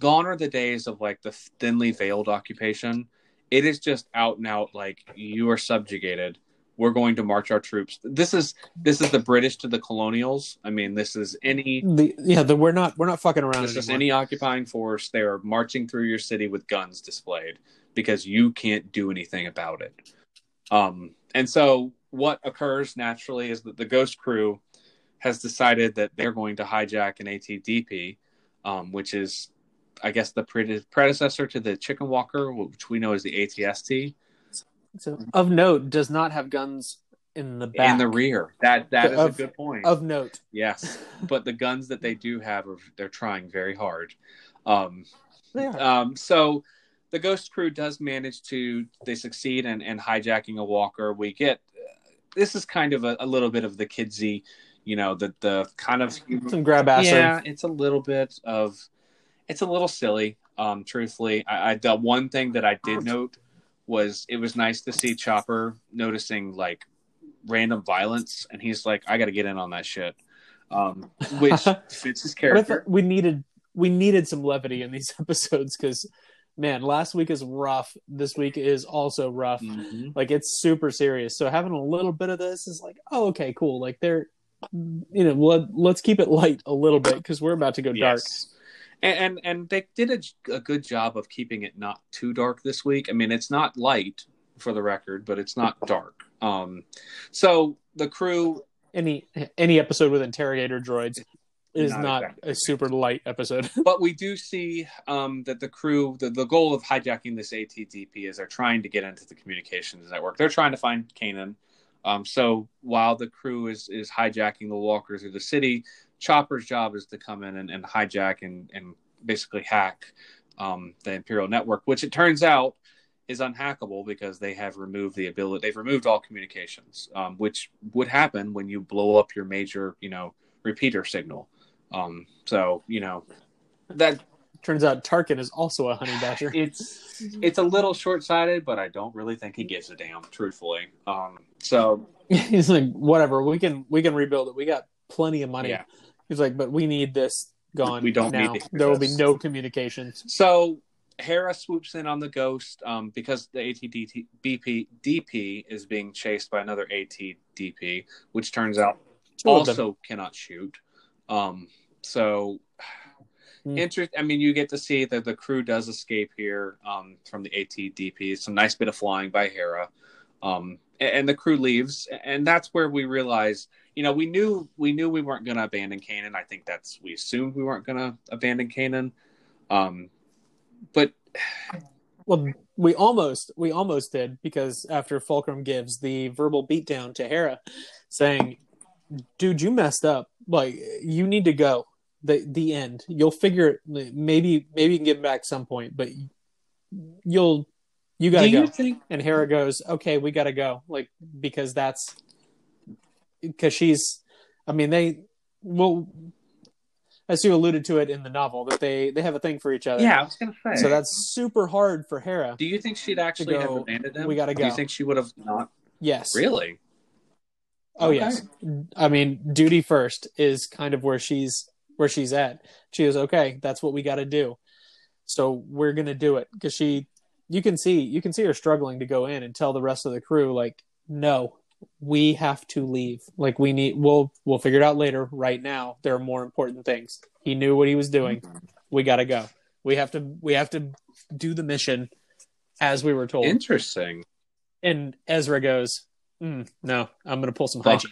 gone are the days of like the thinly veiled occupation. It is just out and out like you are subjugated. We're going to march our troops. This is this is the British to the colonials. I mean, this is any The, yeah, the, we're not we're not fucking around this is any occupying force. They are marching through your city with guns displayed because you can't do anything about it. Um, and so what occurs naturally is that the Ghost Crew has decided that they're going to hijack an ATDP, um, which is, I guess, the pre- predecessor to the Chicken Walker, which we know as the ATST, So, of note, does not have guns in the back. in the rear. That that is a good point. Of note, yes, <laughs> but the guns that they do have are they're trying very hard. Um, are. Um, so the Ghost Crew does manage to they succeed in, in hijacking a walker. We get this is kind of a, a little bit of the kidsy, you know, the the kind of Some grab ass. yeah, it's a little bit of it's a little silly. Um, truthfully, I, I the one thing that I did note was it was nice to see Chopper noticing like random violence, and he's like, I got to get in on that shit, um, which <laughs> fits his character. we needed we needed some levity in these <laughs> episodes because man, last week is rough. This week is also rough. Mhm. Like it's super serious. So having a little bit of this is like, oh, okay, cool. Like they're, you know, let, let's keep it light a little bit because we're about to go dark. Yes. And, and and they did a, a good job of keeping it not too dark this week. I mean, it's not light for the record, but it's not dark. Um, so the crew, Any any episode with interrogator droids is Not not, exactly. a super light episode. <laughs> but we do see um, that the crew, the, the goal of hijacking this ATDP is they're trying to get into the communications network. They're trying to find Kanan. Um, so while the crew is is hijacking the walker through the city, Chopper's job is to come in and, and hijack and, and basically hack um, the Imperial network, which it turns out is unhackable because they have removed the ability. They've removed all communications, um, which would happen when you blow up your major, you know, repeater signal. Um, so you know that Turns out Tarkin is also a honey badger. <laughs> it's it's a little short sighted, but I don't really think he gives a damn, truthfully. Um, so <laughs> He's like, whatever, we can we can rebuild it. We got plenty of money. Yeah. He's like, but we need this gone. We don't now. need There will be no communications. so Hera swoops in on the ghost um, because the ATDP BP, DP is being chased by another ATDP, which turns out Two also cannot shoot. Um, so Hmm. interest. I mean, you get to see that the crew does escape here um, from the ATDP. Some nice bit of flying by Hera, um, and, and the crew leaves, and that's where we realize, you know, we knew we knew we weren't going to abandon Kanan. I think that's we assumed we weren't going to abandon Kanan, um, but Well, we almost we almost did because after Fulcrum gives the verbal beatdown to Hera, saying, "Dude, you messed up. Like you need to go. The the end. You'll figure it. Maybe maybe you can get back some point, but you'll you gotta do you go." think And Hera goes, "Okay, we gotta go." Like because that's because she's. I mean, they well, as you alluded to it in the novel, that they they have a thing for each other. Yeah, I was going to say. So that's super hard for Hera. Do you think she'd actually go, have abandoned him? "We gotta go. Do you think she would have not? Yes. Really? Oh Okay. yes. I mean, duty first is kind of where she's where she's at. She goes, okay, that's what we got to do. So we're gonna do it because she, you can see, you can see her struggling to go in and tell the rest of the crew like, no, we have to leave. Like we need we'll we'll figure it out later. Right now, there are more important things. He knew what he was doing. Mm-hmm. We got to go. We have to we have to do the mission as we were told. Interesting. and Ezra goes, "Mm, "No, I'm going to pull some Fuck hijinks."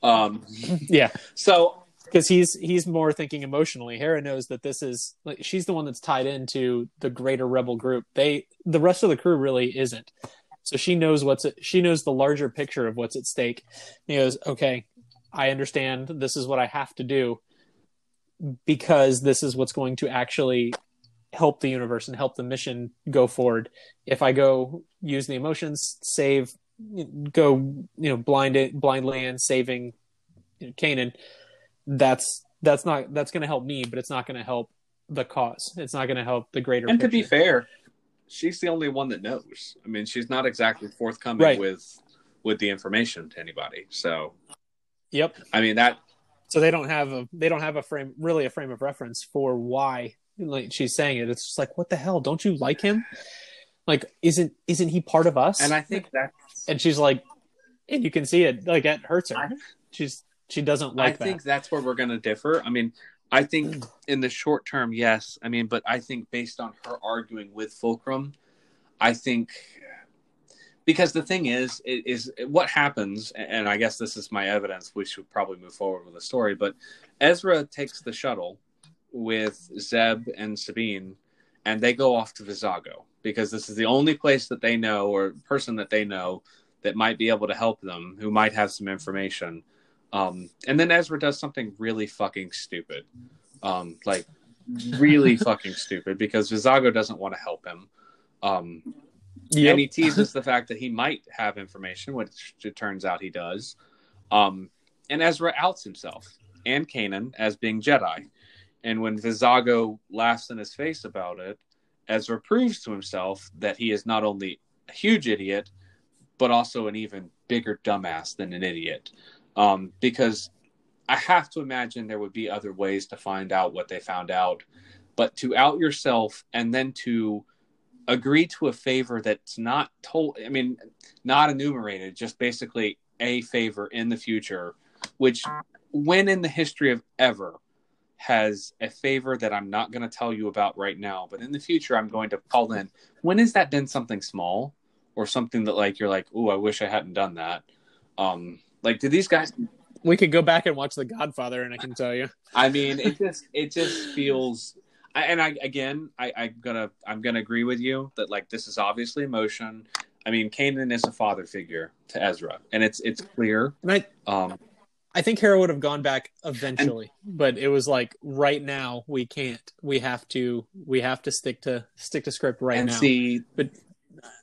that. Um, <laughs> Yeah, so because he's he's more thinking emotionally. Hera knows that this is like she's the one that's tied into the greater rebel group. They the rest of the crew really isn't. So she knows what's at, she knows the larger picture of what's at stake. He goes, okay, I understand. This is what I have to do because this is what's going to actually help the universe and help the mission go forward. If I go use the emotions, save, go you know blind it blindly and saving you know, Kanan, that's that's not that's going to help me, but it's not going to help the cause. It's not going to help the greater. and to be fair, she's the only one that knows. I mean, she's not exactly forthcoming Right. with with the information to anybody. So, yep. I mean that So they don't have a they don't have a frame really a frame of reference for why like she's saying it. It's just like what the hell? Don't you like him? Like isn't isn't he part of us? and I think that and she's like, and you can see it like it hurts her. She's she doesn't like I that. think that's where we're going to differ. I mean, I think mm. in the short term, yes. I mean, but I think based on her arguing with Fulcrum, I think because the thing is, i- is what happens, and I guess this is my evidence. We should probably move forward with the story. But Ezra takes the shuttle with Zeb and Sabine, and they go off to Vizago because this is the only place that they know or person that they know that might be able to help them, who might have some information. Um, and then Ezra does something really fucking stupid, um, like really <laughs> fucking stupid because Vizago doesn't want to help him. Um, Yep. and he teases the fact that he might have information, which it turns out he does. Um, and Ezra outs himself and Kanan as being Jedi. And when Vizago laughs in his face about it, Ezra proves to himself that he is not only a huge idiot, but also an even bigger dumbass than an idiot. Um, because I have to imagine there would be other ways to find out what they found out. But to out yourself and then to agree to a favor that's not told i mean not enumerated just basically a favor in the future which when in the history of ever has a favor that i'm not going to tell you about right now but in the future i'm going to call in when has that been something small or something that like you're like oh i wish i hadn't done that um like do these guys we could go back and watch The Godfather, and I can tell you. I mean, it just it just feels, I- and I again, I, I'm gonna I'm gonna agree with you that like this is obviously emotion. I mean, Kanan is a father figure to Ezra, and it's it's clear. And I Um, I think Hera would have gone back eventually, but it was like right now we can't. We have to. We have to stick to stick to script right and now. see, but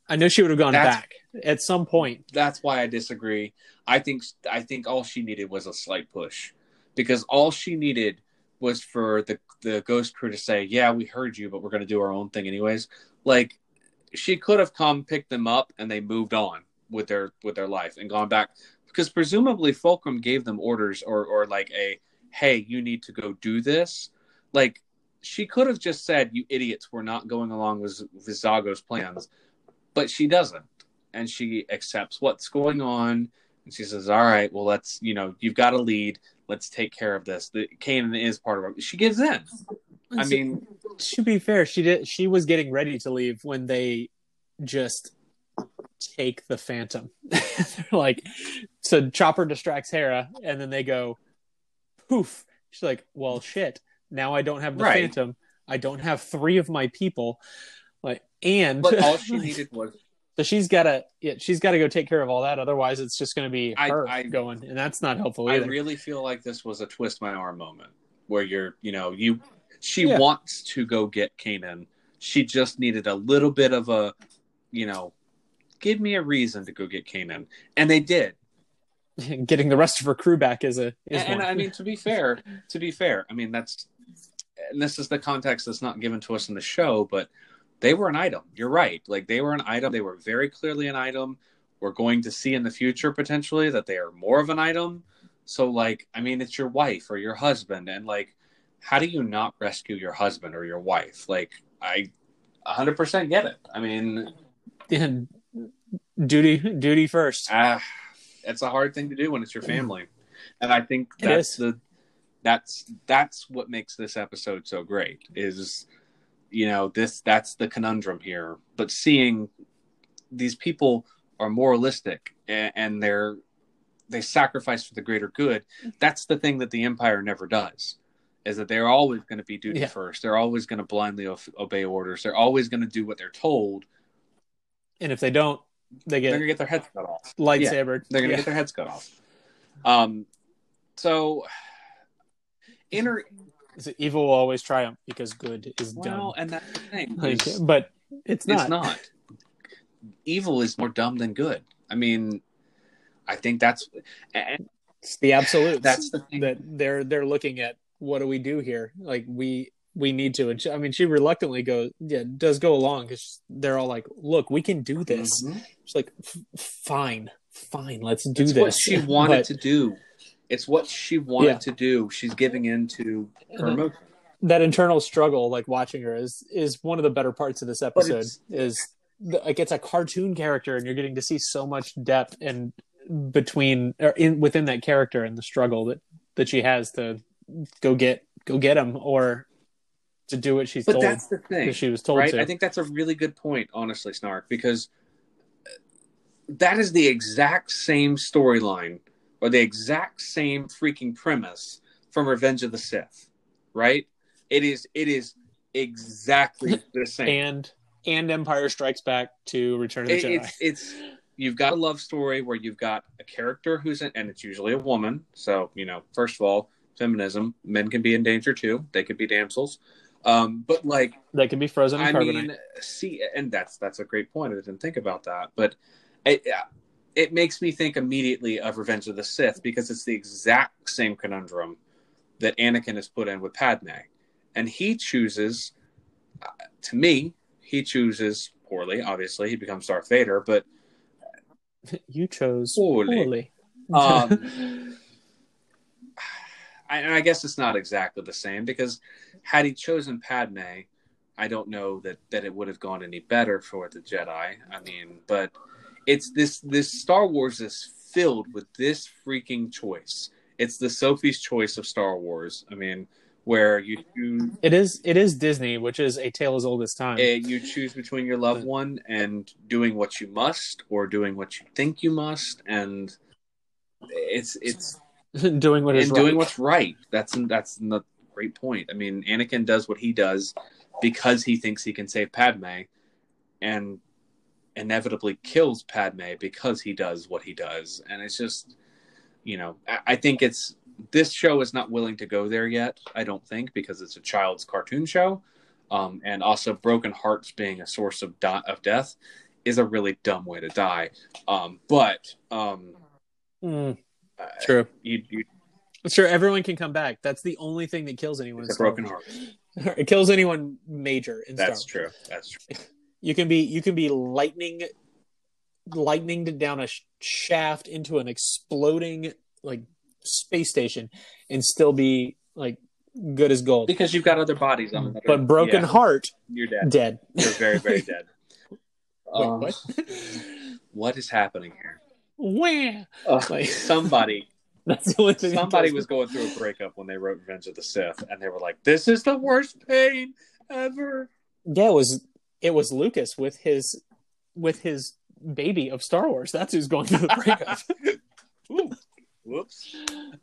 I know she would have gone back at some point. that's why I disagree. I think I think all she needed was a slight push, because all she needed was for the the Ghost Crew to say, "Yeah, we heard you, but we're going to do our own thing anyways." Like she could have come, picked them up, and they moved on with their with their life and gone back because presumably Fulcrum gave them orders or or like a, "Hey, you need to go do this." Like she could have just said, "You idiots, we're not going along with Vizago's plans," but she doesn't and she accepts what's going on and she says all right well let's you know you've got to lead let's take care of this the Kanan is part of it she gives in i mean to be fair, she did. She was getting ready to leave when they just take the Phantom. <laughs> They're like, so Chopper distracts Hera, and then they go, poof. She's like, well, shit. Now I don't have the Right. Phantom. I don't have three of my people. Like, and but all <laughs> she needed was so she's got to, yeah, she's got to go take care of all that. Otherwise, it's just going to be her I- going, and that's not helpful i really feel like this was a twist my arm moment where you're you know you she Yeah. wants to go get Kanan she just needed a little bit of a you know give me a reason to go get Kanan and they did <laughs> Getting the rest of her crew back is a is and, and. I mean, to be fair, <laughs> to be fair, I mean that's, and this is the context that's not given to us in the show, but they were an item. You're right. Like they were an item. They were very clearly an item. We're going to see in the future potentially that they are more of an item. So, like, I mean, it's your wife or your husband, and like, how do you not rescue your husband or your wife? Like, I 100% get it. I mean, <laughs> duty duty first. ah, It's a hard thing to do when it's your mm. family, and I think that's the that's that's what makes this episode so great. Is you know this that's the conundrum here, but seeing these people are moralistic and, and they're they sacrifice for the greater good. That's the thing that the Empire never does. Is that they're always going to be duty Yeah. first. They're always going to blindly o- obey orders. They're always going to do what they're told. And if they don't, they They're get going to get their heads cut off. lightsabered. They're going to Yeah. get their heads cut off. Um, so inner So evil will always triumph because good is well, dumb. and that's the thing. Like, but it's not. It's not. Evil is more dumb than good. I mean, I think that's and It's the absolute. that's the thing. that they're they're looking at. What do we do here? Like we we need to. And she, I mean, she reluctantly goes. Yeah, does go along because they're all like, "Look, we can do this." Mhm. She's like, "Fine, fine, let's do It's this." what she wanted But to do. It's what she wanted Yeah. to do. She's giving in to her emotion. that internal struggle, like watching her, is is one of the better parts of this episode. Is the, like it's a cartoon character, and you're getting to see so much depth and between or in within that character and the struggle that that she has to go get go get him or to do what she's But told that's the thing. she was told right? to. I think that's a really good point, honestly, Snark, because that is the exact same storyline or the exact same freaking premise from Revenge of the Sith, right? It is. It is exactly <laughs> the same. and and Empire Strikes Back to Return of the It- Jedi. it's it's you've got a love story where you've got a character who's in, and it's usually a woman. So you know, first of all, feminism. Men can be in danger too. They could be damsels. Um, but like That can be frozen I carbonite. mean, see, and that's that's a great point. I didn't think about that, but it it makes me think immediately of Revenge of the Sith because it's the exact same conundrum that Anakin is put in with Padme, and he chooses. uh, To me, he chooses poorly. Obviously, he becomes Darth Vader, but you chose Poorly. poorly. Um, <laughs> I guess it's not exactly the same because had he chosen Padme, I don't know that that it would have gone any better for the Jedi. I mean, but it's this this Star Wars is filled with this freaking choice. It's the Sophie's choice of Star Wars. I mean, where you choose, it is it is Disney, which is a tale as old as time. uh, you choose between your loved one and doing what you must, or doing what you think you must, and it's it's <laughs> doing what is and right. doing what's right. That's that's the great point. I mean, Anakin does what he does because he thinks he can save Padme, and inevitably kills Padme because he does what he does. And it's just, you know, I, I think it's this show is not willing to go there yet. I don't think because it's a child's cartoon show, um, and also broken hearts being a source of di- of death is a really dumb way to die. Um, but um, Mm, uh, true. you, you Sure, everyone can come back. That's the only thing that kills anyone. it's a broken heart. <laughs> It kills anyone major in That's Star Wars. true. That's true. <laughs> You can be you can be lightning, lightning down a sh- shaft into an exploding like space station, and still be like good as gold. Because you've got other bodies on the But broken yeah, heart, You're dead. dead. You're very, very dead. <laughs> Wait, Um, what? what is happening here? Wah! Ugh, Like- somebody, <laughs> That's the only thing. somebody was going through a breakup when they wrote Revenge of the Sith, and they were like, "This is the worst pain ever." Yeah, it was it was Lucas with his with his baby of Star Wars. That's who's going through the breakup. <laughs> <laughs> Ooh, whoops.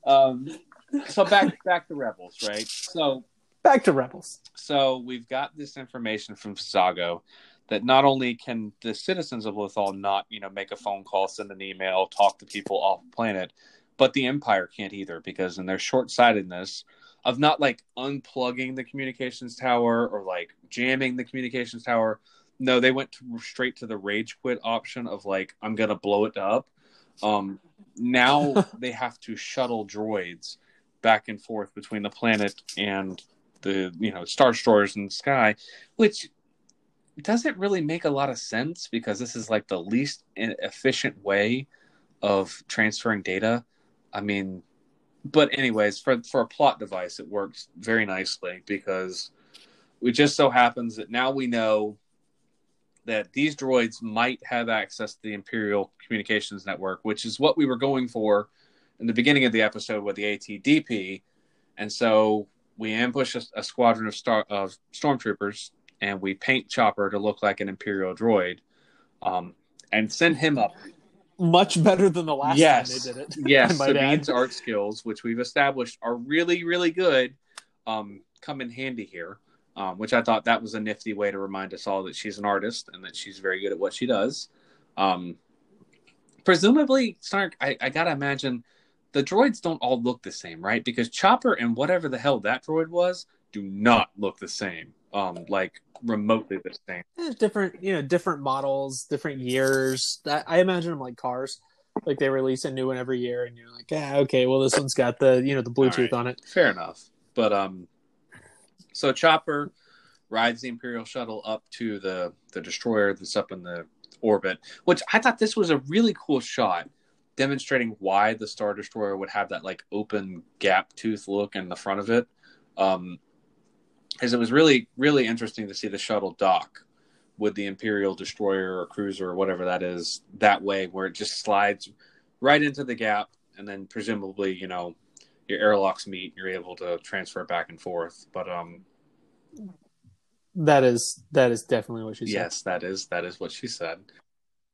Um, so back back to Rebels, right? So Back to Rebels. so we've got this information from Zago that not only can the citizens of Lothal not, you know, make a phone call, send an email, talk to people off planet, but the Empire can't either because in their short-sightedness of not like unplugging the communications tower or like jamming the communications tower, no, they went to, straight to the rage quit option of like I'm gonna blow it up. Um, now <laughs> they have to shuttle droids back and forth between the planet and the you know star destroyers in the sky, which doesn't really make a lot of sense because this is like the least efficient way of transferring data. I mean, but anyways, for for a plot device, it works very nicely because it just so happens that now we know that these droids might have access to the Imperial Communications Network, which is what we were going for in the beginning of the episode with the ATDP. And so we ambush a, a squadron of star of stormtroopers, and we paint Chopper to look like an Imperial droid, um, and send him up. Much better than the last yes, time they did it. <laughs> yes. Might add. Sabine's art skills, which we've established are really, really good, um, come in handy here. Um, which I thought that was a nifty way to remind us all that she's an artist and that she's very good at what she does. Um, presumably, Snark, I, I gotta imagine the droids don't all look the same, right? Because Chopper and whatever the hell that droid was do not look the same, um, like remotely the same. Different, you know, different models, different years. That I imagine them like cars. Like they release a new one every year, and you're like, ah, okay, well, this one's got the you know the Bluetooth right. on it. Fair enough, but um, so Chopper rides the Imperial shuttle up to the the destroyer that's up in the orbit, which I thought this was a really cool shot, demonstrating why the Star Destroyer would have that like open gap tooth look in the front of it. Um, because it was really really interesting to see the shuttle dock with the Imperial destroyer or cruiser or whatever that is that way, where it just slides right into the gap, and then presumably you know your airlocks meet, and you're able to transfer back and forth. But um, That is that is definitely what she said. yes, that is that is what she said.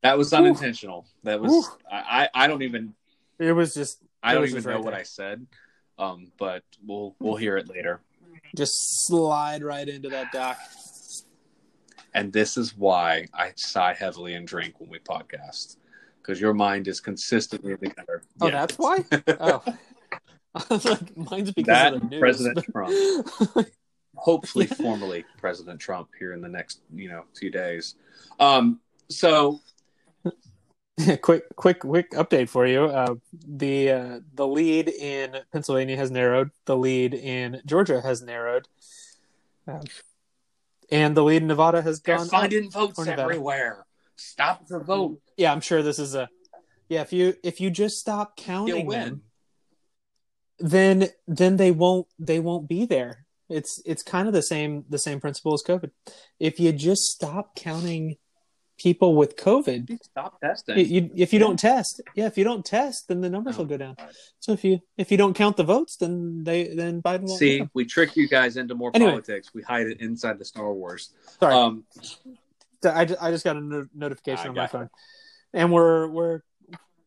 That was unintentional. That was Oof. I, I I don't even It was just I don't even know right what there. I said. Um, but we'll we'll hear it later. Just slide right into that dock. And this is why I sigh heavily and drink when we podcast. Because your mind is consistently together. Oh, Yeah. that's why. <laughs> Oh, like, <laughs> mine's because That of the news. President Trump. <laughs> hopefully formally President Trump here in the next, you know, few days. Um, so <laughs> quick, quick, quick update for you. Uh, the uh, the lead in Pennsylvania has narrowed. The lead in Georgia has narrowed, uh, and the lead in Nevada has they're gone. finding votes everywhere. Stop the vote. Yeah, I'm sure this is a. Yeah, if you if you just stop counting them, then then they won't they won't be there. It's it's kind of the same the same principle as COVID. If you just stop counting people with COVID, Stop testing. you, if you don't test, yeah, if you don't test, then the numbers will go down. So if you if you don't count the votes, then they then Biden won't. See, we trick you guys into more Anyway. politics. We hide it inside the Star Wars. sorry, Um, I, ju- I just got a no- notification I on my phone, and we're we're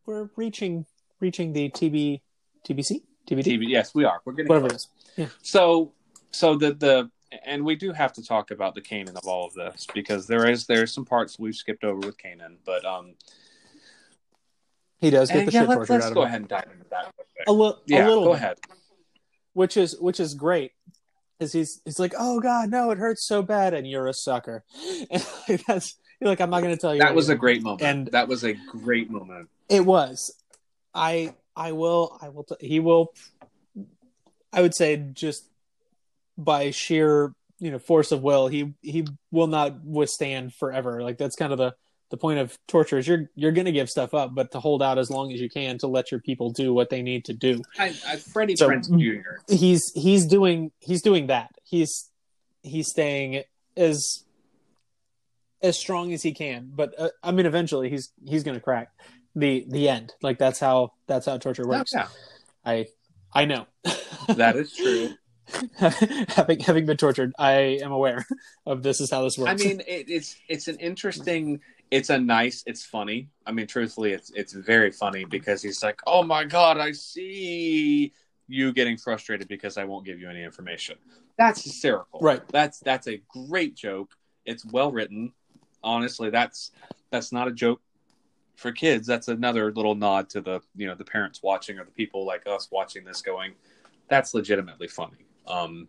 we're reaching reaching the TB TBC TBD TV. Yes, we are. We're getting whatever it close. is. So, so the the and we do have to talk about the Kanan of all of this because there is there's some parts we've skipped over with Kanan, but um, He does get the yeah, shit let's, tortured let's out of go him. ahead and dive into that. A, li- yeah, a little go bit. ahead. which is which is great is he's he's like oh god no it hurts so bad and you're a sucker <laughs> and like, that's you're like i'm not going to tell you That was a great moment. And- that was a great moment. it was i i will i will t- he will i would say just by sheer you know force of will he he will not withstand forever like that's kind of the the point of torture is you're you're going to give stuff up but to hold out as long as you can to let your people do what they need to do I, I, Freddie So- Prinze Jr. he's he's doing he's doing that. He's he's staying as as strong as he can. But uh, I mean, eventually he's he's going to crack the the end. Like that's how that's how torture works. yeah, I I know that is true. <laughs> <laughs> having having been tortured, I am aware of this is how this works. I mean, it, it's it's an interesting. It's a nice. It's funny. I mean, truthfully, it's it's very funny because he's like, "Oh my god, I see you getting frustrated because I won't give you any information." That's hysterical, Right. That's that's a great joke. It's well written. Honestly, that's that's not a joke for kids. That's another little nod to the you know the parents watching or the people like us watching this, going, "That's legitimately funny." Um,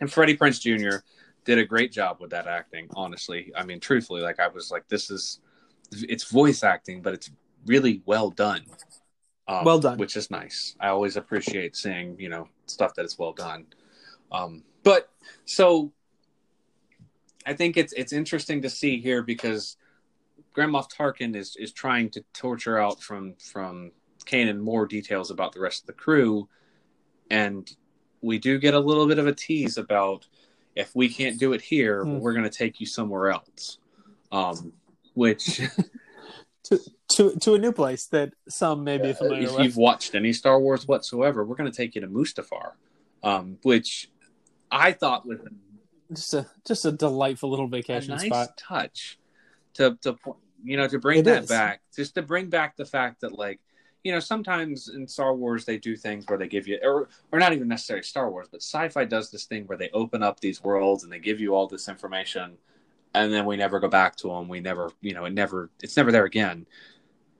and Freddie Prinze Jr did a great job with that acting honestly. I mean truthfully like i was like this is it's voice acting but it's really well done. Um, Well done. which is nice. I always appreciate seeing you know stuff that is well done. Um, but so i think it's it's interesting to see here because grand moff tarkin is is trying to torture out from from kanan more details about the rest of the crew. And we do get a little bit of a tease about if we can't do it here, Hmm. we're going to take you somewhere else. um, which <laughs> to to to a new place that some may be familiar if with. you've watched any Star Wars whatsoever, we're going to take you to Mustafar, um, which I thought was Just a just a delightful little a vacation nice spot. touch to to you know to bring It that is. back, just to bring back the fact that like you know sometimes in Star Wars they do things where they give you or or not even necessarily Star Wars, but sci-fi does this thing where they open up these worlds and they give you all this information, and then we never go back to them. We never you know it never it's never there again.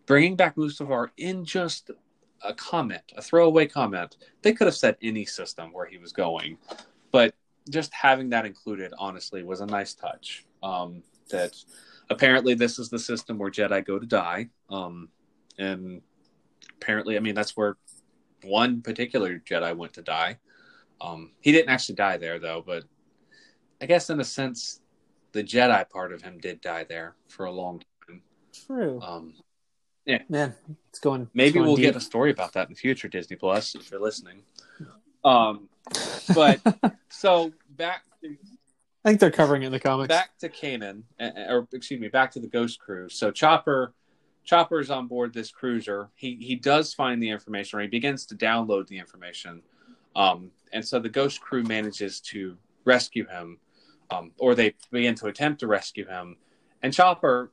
Bringing back Mustafar in just a comment, a throwaway comment. They could have said any system where he was going, but just having that included, honestly, was a nice touch. Um, that apparently this is the system where Jedi go to die, um, and apparently, I mean, that's where one particular Jedi went to die. Um, he didn't actually die there, though, but I guess in a sense, the Jedi part of him did die there for a long time. True. Um, yeah, Man, it's going. it's Maybe going we'll deep. get a story about that in the future, Disney Plus, if you're listening. Um, but <laughs> so back to, I think they're covering it in the comics. back to Kanan, uh, or excuse me, back to the Ghost Crew. So Chopper, Chopper's on board this cruiser. He he does find the information, or he begins to download the information, um, and so the Ghost Crew manages to rescue him, um, or they begin to attempt to rescue him. And Chopper,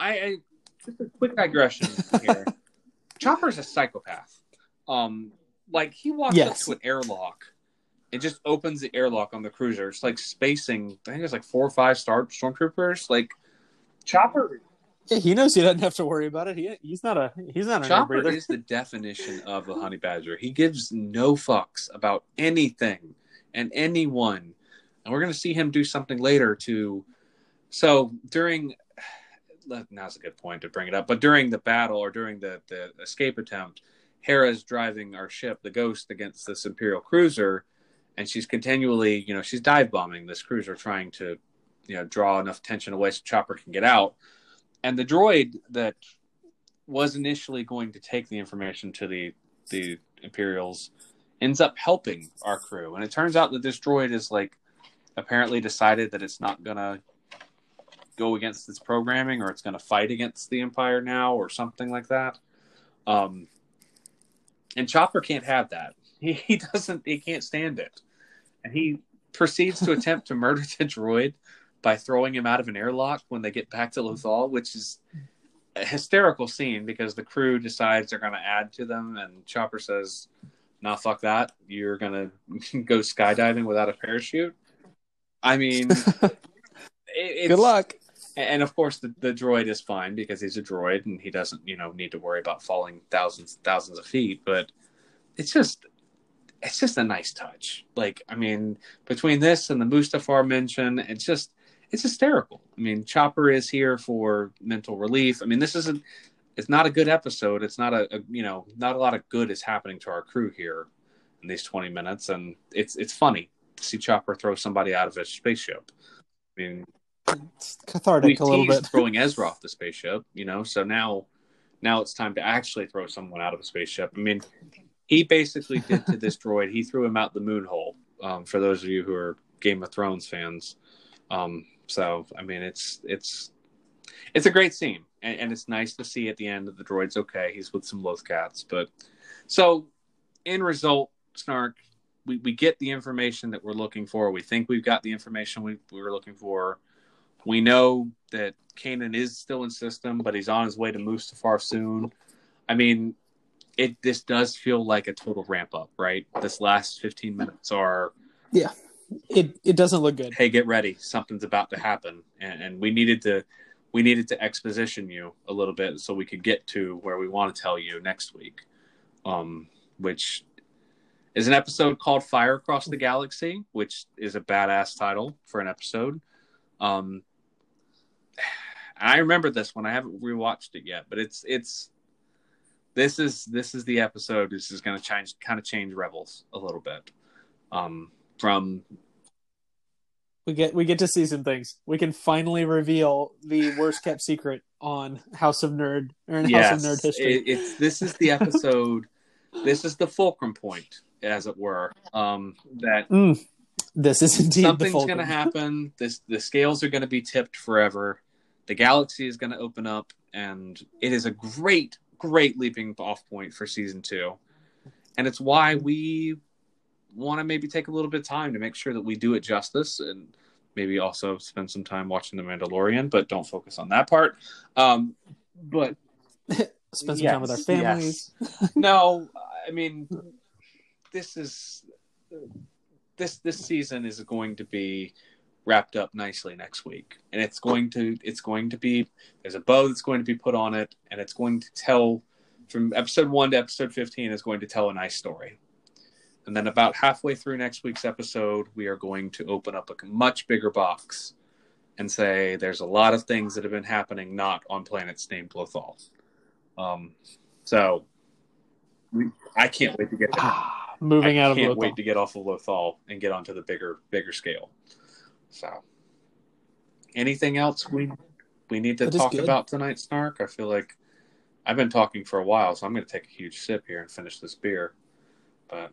I, I just a quick digression here. <laughs> Chopper's a psychopath. Um, like he walks Yes. up to an airlock and just opens the airlock on the cruiser. It's like spacing. I think it's like four or five star stormtroopers. Like Chopper, Yeah, he knows he doesn't have to worry about it. He he's not a he's not a Chopper is the definition of a honey badger. He gives no fucks about anything and anyone. And we're going to see him do something later to. So during. Now's a good point to bring it up. But during the battle or during the, the escape attempt, Hera's driving our ship, the Ghost, against this Imperial cruiser. And she's continually, you know, she's dive bombing this cruiser, trying to, you know, draw enough tension away so Chopper can get out. And the droid that was initially going to take the information to the the Imperials ends up helping our crew, and it turns out that this droid is like apparently decided that it's not gonna go against its programming or it's gonna fight against the Empire now or something like that. Um, and Chopper can't have that. He, <laughs> he doesn't. He can't stand it, and he proceeds to attempt to murder the droid by throwing him out of an airlock when they get back to Lothal, which is a hysterical scene because the crew decides they're going to add to them, and Chopper says, "Nah, fuck that. You're going <laughs> to go skydiving without a parachute." I mean, <laughs> it, it's, Good luck. And of course, the, the droid is fine because he's a droid and he doesn't, you know, need to worry about falling thousands, thousands of feet. But it's just, it's just a nice touch. Like, I mean, between this and the Mustafar mention, it's just, it's hysterical. I mean, Chopper is here for mental relief. I mean, this isn't, it's not a good episode. It's not a, a you know, not a lot of good is happening to our crew here in these 20 minutes. And it's, it's funny to see Chopper throw somebody out of a spaceship. I mean, It's cathartic a little bit. <laughs> throwing Ezra off the spaceship, you know. So now, now it's time to actually throw someone out of a spaceship. I mean, he basically did to this <laughs> droid. He threw him out the moon hole. Um, for those of you who are Game of Thrones fans, um, so I mean, it's it's it's a great scene, and, and it's nice to see at the end that the droid's okay. He's with some loth cats, but so in result, Snark, we, we get the information that we're looking for. We think we've got the information we, we were looking for. We know that Kanan is still in system, but he's on his way to Mustafar soon. I mean, it this does feel like a total ramp up, right? This last 15 minutes are, It it doesn't look good. hey, get ready, something's about to happen, and, and we needed to we needed to exposition you a little bit so we could get to where we want to tell you next week, um, which is an episode called Fire Across the Galaxy, which is a badass title for an episode. Um, I remember this one. I haven't rewatched it yet, but it's it's this is this is the episode. This is going to change kind of change Rebels a little bit. Um, from We get we get to see some things. We can finally reveal the worst kept secret on House of Nerd or in House of Nerd history. It, it's this is the episode. this is the fulcrum point, as it were. Um, that <laughs> Mm, this is indeed something's going <laughs> to happen. This the scales are going to be tipped forever, the galaxy is going to open up, and it is a great, great leaping off point for season two, and it's why we want to maybe take a little bit of time to make sure that we do it justice and maybe also spend some time watching the mandalorian but don't focus on that part. Um but <laughs> Spend some time with our Yes, families. <laughs> <laughs> no i mean this is this this season is going to be wrapped up nicely next week. And it's going to it's going to be there's a bow that's going to be put on it and it's going to tell from episode 1 to episode 15 is going to tell a nice story and then about halfway through next week's episode we are going to open up a much bigger box and say there's a lot of things that have been happening not on planets named Lothal. Um, so we, I can't wait to get Ah, moving I out of can't Lothal. wait to get off of Lothal and get onto the bigger bigger scale. So, anything else we we need to That talk about tonight, Snark? I feel like I've been talking for a while, so I'm going to take a huge sip here and finish this beer. But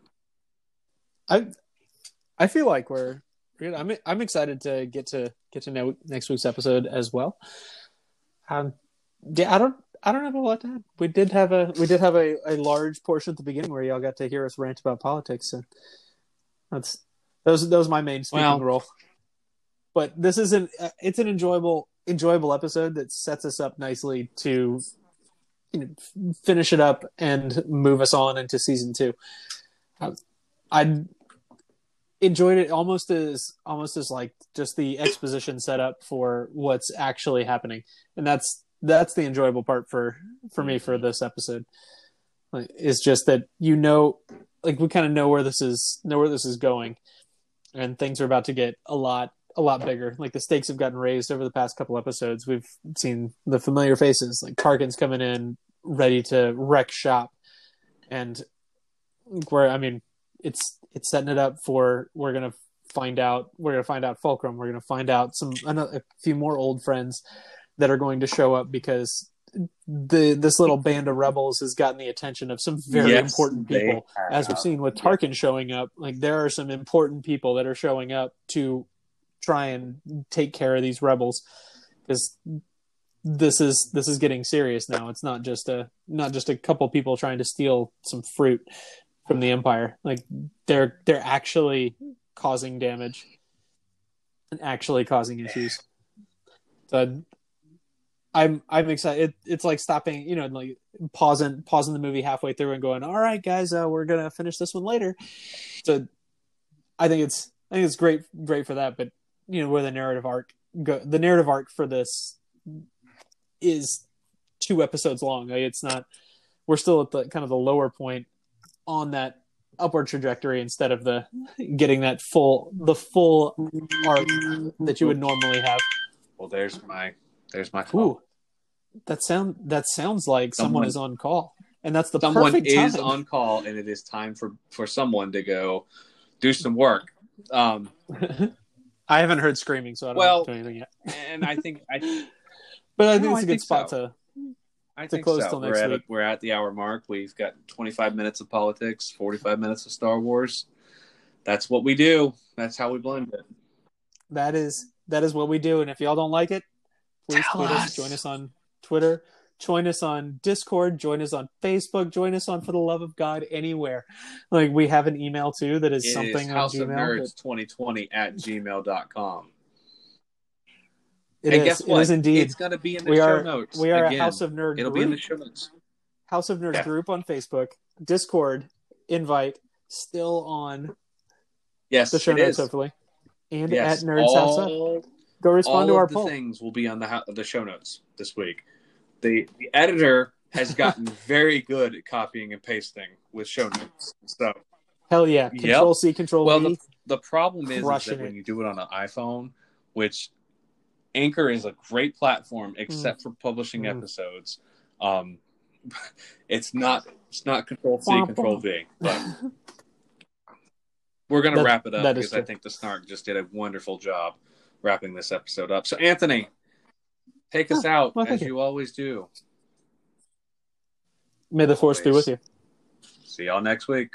I I feel like we're. I'm I'm excited to get to get to know next week's episode as well. Um, yeah, I don't I don't have a lot to add. We did have a we did have a, a large portion at the beginning where y'all got to hear us rant about politics. So that's those those my main speaking Well- role. But this is an uh, it's an enjoyable enjoyable episode that sets us up nicely to you know, finish it up and move us on into season two. Uh, I enjoyed it almost as almost as like just the exposition setup for what's actually happening, and that's that's the enjoyable part for for me for this episode. Like, is just that you know, like we kind of know where this is know where this is going, and things are about to get a lot a lot bigger. Like the stakes have gotten raised over the past couple episodes. We've seen the familiar faces, like Tarkin's coming in ready to wreck shop, and where I mean, it's it's setting it up for we're gonna find out we're gonna find out Fulcrum. We're gonna find out some another, a few more old friends that are going to show up because the this little band of rebels has gotten the attention of some very Yes, important people as we've seen with Tarkin showing up, like there are some important people that are showing up to try and take care of these rebels because this is this is getting serious now. It's not just a not just a couple people trying to steal some fruit from the Empire. Like they're they're actually causing damage and actually causing issues. So I'm I'm excited. It, it's like stopping, you know, like pausing pausing the movie halfway through and going, "All right, guys, uh, we're gonna finish this one later." So I think it's I think it's great great for that. But you know, where the narrative arc go, the narrative arc for this is two episodes long. Like, it's not. We're still at the kind of the lower point on that upward trajectory instead of the getting that full the full arc that you would normally have. well, there's my there's my call. Ooh, that sound that sounds like someone, Someone- is on call, and that's the someone perfect is time. on call, and it is time for for someone to go do some work. Um, <laughs> I haven't heard screaming, so I don't Well- do anything yet. and I think I <laughs> But I think No, it's I a good spot so. to. I To think close so. till we're next at week. we're at the hour mark. We've got 25 minutes of politics, 45 minutes of Star Wars. That's what we do. That's how we blend it. That is that is what we do, and if y'all don't like it, please Tell tweet us. us. Join us on Twitter. Join us on Discord. Join us on Facebook. Join us on For the Love of God anywhere. Like we have an email too that is It is something on House of Gmail. Nerds 2020 at gmail.com. It and is- guess what? It is indeed. It's going to be in the we show are notes. we are Again, a House of Nerd It'll group. be in the show notes. House of Nerds Yeah. group on Facebook, Discord, invite, still on Yes, the show it notes, is. hopefully, and Yes, at Nerds House all, Go respond to our the poll. things will be on the the show notes this week. The the editor has gotten <laughs> very good at copying and pasting with show notes. So Hell yeah! Yep. Control C, Control Well, V. the problem is, is that when you do it on an iPhone, which Anchor is a great platform except for publishing Mm. episodes. Um, <laughs> it's not it's not Control C, Control. V. But <laughs> we're gonna That- wrap it up because I think the Snark just did a wonderful job wrapping this episode up. So Anthony, take us out well, as you. you always do. May the force be with you. See y'all next week.